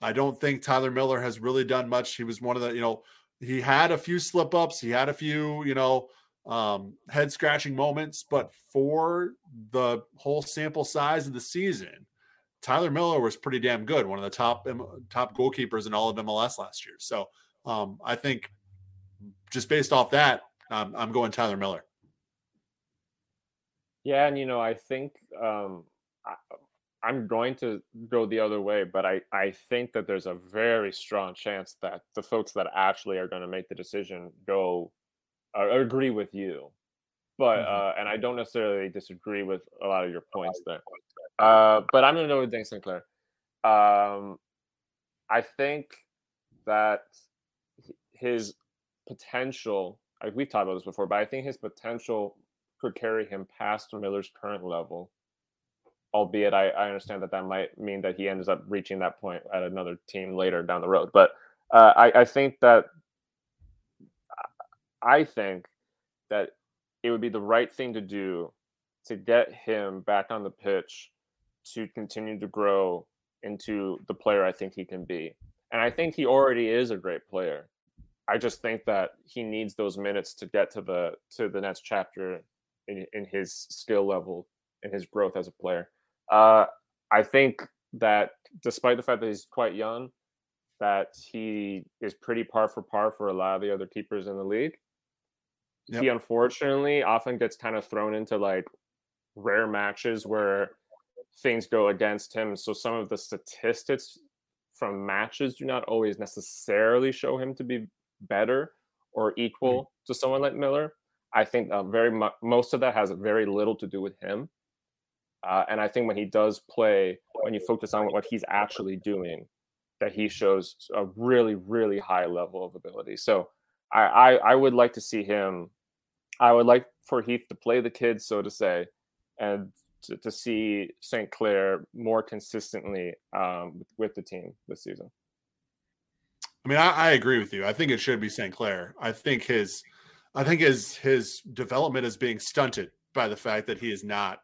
Speaker 1: I don't think Tyler Miller has really done much. He was one of the, you know, he had a few slip ups. He had a few, you know, um, head scratching moments, but for the whole sample size of the season, Tyler Miller was pretty damn good, one of the top top goalkeepers in all of MLS last year. So um, I think just based off that, um, I'm going Tyler Miller.
Speaker 2: Yeah, and you know, I think um, I'm going to go the other way, but I, I think that there's a very strong chance that the folks that actually are going to make the decision go uh, agree with you. But mm-hmm. uh, and I don't necessarily disagree with a lot of your points there. Uh, but I'm going to go with Dayne St. Clair. Um, I think that his potential, like we've talked about this before, but I think his potential could carry him past Miller's current level. Albeit, I, I understand that that might mean that he ends up reaching that point at another team later down the road. But uh, I, I think that I think that it would be the right thing to do to get him back on the pitch to continue to grow into the player I think he can be. And I think he already is a great player. I just think that he needs those minutes to get to the to the next chapter in, in his skill level and his growth as a player. Uh, I think that despite the fact that he's quite young, that he is pretty par for par for a lot of the other keepers in the league. Yep. He unfortunately often gets kind of thrown into like rare matches where things go against him. So some of the statistics from matches do not always necessarily show him to be better or equal mm-hmm. to someone like Miller. I think uh, very mu- most of that has very little to do with him. Uh, and I think when he does play, when you focus on what he's actually doing, that he shows a really, really high level of ability. So I, I, I would like to see him I would like for Heath to play the kids, so to say, and to, to see St. Clair more consistently um, with the team this season.
Speaker 1: I mean, I, I, agree with you. I think it should be St. Clair. I think his, I think his his development is being stunted by the fact that he is not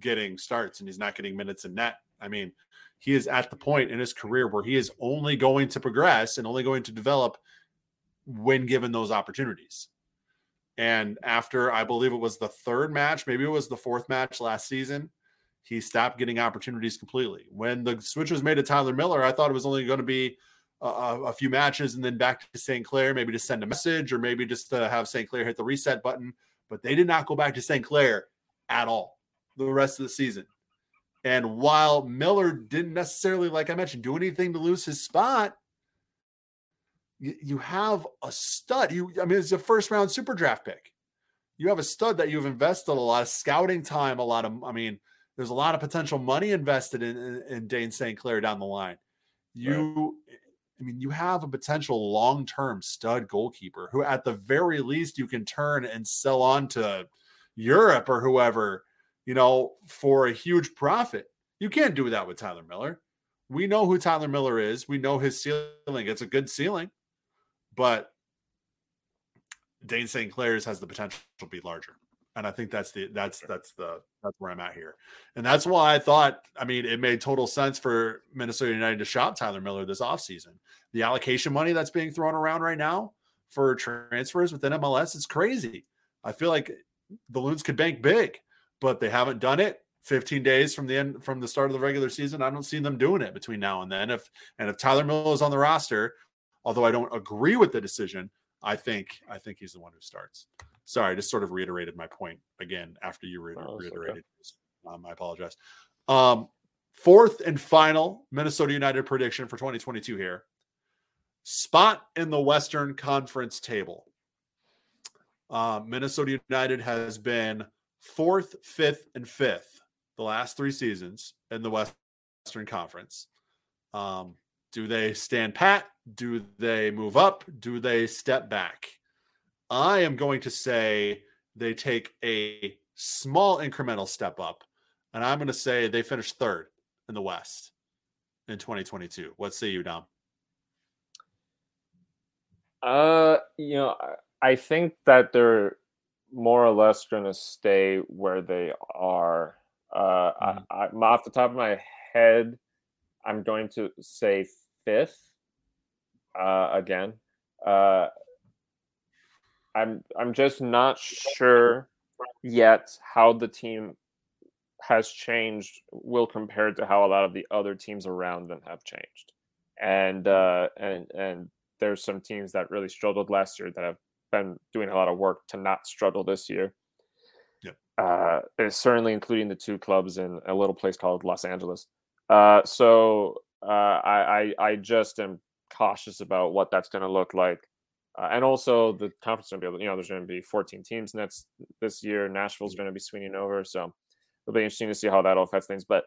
Speaker 1: getting starts and he's not getting minutes in net. I mean, he is at the point in his career where he is only going to progress and only going to develop when given those opportunities. And after I believe it was the third match, maybe it was the fourth match last season, he stopped getting opportunities completely. When the switch was made to Tyler Miller, I thought it was only going to be a, a few matches and then back to St. Clair, maybe to send a message or maybe just to have St. Clair hit the reset button. But they did not go back to St. Clair at all the rest of the season. And while Miller didn't necessarily, like I mentioned, do anything to lose his spot, you, have a stud. You, I mean, it's a first round super draft pick. You have a stud that you've invested a lot of scouting time, a lot of, I mean, there's a lot of potential money invested in, in, in Dayne St. Clair down the line. You, right. I mean, you have a potential long term stud goalkeeper who, at the very least, you can turn and sell on to Europe or whoever, you know, for a huge profit. You can't do that with Tyler Miller. We know who Tyler Miller is. We know his ceiling. It's a good ceiling but Dayne St. Clair's has the potential to be larger. And I think that's the that's that's the that's where I'm at here. And that's why I thought, I mean, it made total sense for Minnesota United to shop Tyler Miller this offseason. The allocation money that's being thrown around right now for transfers within MLS is crazy. I feel like the Loons could bank big, but they haven't done it. 15 days from the end from the start of the regular season. I don't see them doing it between now and then. If and if Tyler Miller is on the roster, Although I don't agree with the decision, I think I think he's the one who starts. Sorry, I just sort of reiterated my point again after you re- oh, reiterated. Okay. Um, I apologize. Um, fourth and final Minnesota United prediction for 2022 here. Spot in the Western Conference table. Uh, Minnesota United has been fourth, fifth, and fifth the last three seasons in the Western Conference. Um, do they stand pat? Do they move up? Do they step back? I am going to say they take a small incremental step up, and I'm going to say they finish third in the West in 2022. What say you, Dom?
Speaker 2: Uh, you know, I think that they're more or less going to stay where they are. Uh, mm-hmm. I, I, off the top of my head, I'm going to say fifth uh, again. Uh, I'm I'm just not sure yet how the team has changed will compare to how a lot of the other teams around them have changed. And uh and and there's some teams that really struggled last year that have been doing a lot of work to not struggle this year.
Speaker 1: Yep.
Speaker 2: Uh, certainly including the two clubs in a little place called Los Angeles. Uh, so uh, I, I, I just am cautious about what that's going to look like. Uh, and also the conference going to be able, you know, there's going to be 14 teams next this year. Nashville's going to be swinging over, so it'll be interesting to see how that all affects things. But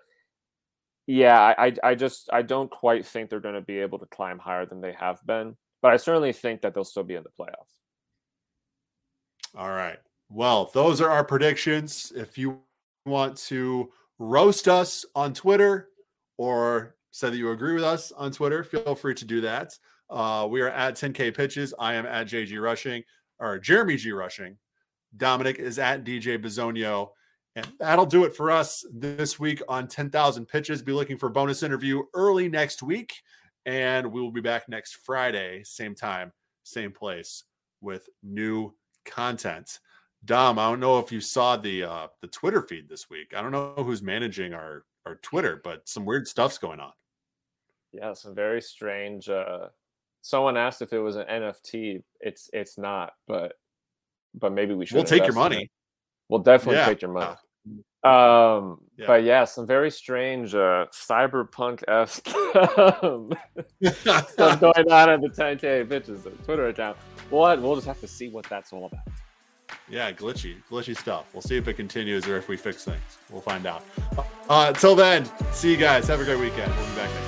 Speaker 2: yeah, I, I just I don't quite think they're going to be able to climb higher than they have been, but I certainly think that they'll still be in the playoffs.
Speaker 1: All right. Well, those are our predictions. If you want to roast us on Twitter or say that you agree with us on Twitter, feel free to do that. Uh, we are at 10K pitches. I am at JG Rushing or Jeremy G Rushing. Dominic is at DJ Bizonio. And that'll do it for us this week on 10,000 pitches. Be looking for bonus interview early next week. And we will be back next Friday, same time, same place with new content. Dom, I don't know if you saw the uh, the Twitter feed this week. I don't know who's managing our our Twitter, but some weird stuff's going on.
Speaker 2: Yeah, some very strange. Uh, someone asked if it was an NFT. It's it's not, but but maybe we should.
Speaker 1: We'll take your money.
Speaker 2: We'll definitely yeah. take your money. Um, yeah. but yeah, some very strange uh, cyberpunk esque stuff going on at the 10K pitches Twitter account. We'll, we'll just have to see what that's all about.
Speaker 1: Yeah, glitchy, glitchy stuff. We'll see if it continues or if we fix things. We'll find out. Uh, until then, see you guys. Have a great weekend. We'll be back next.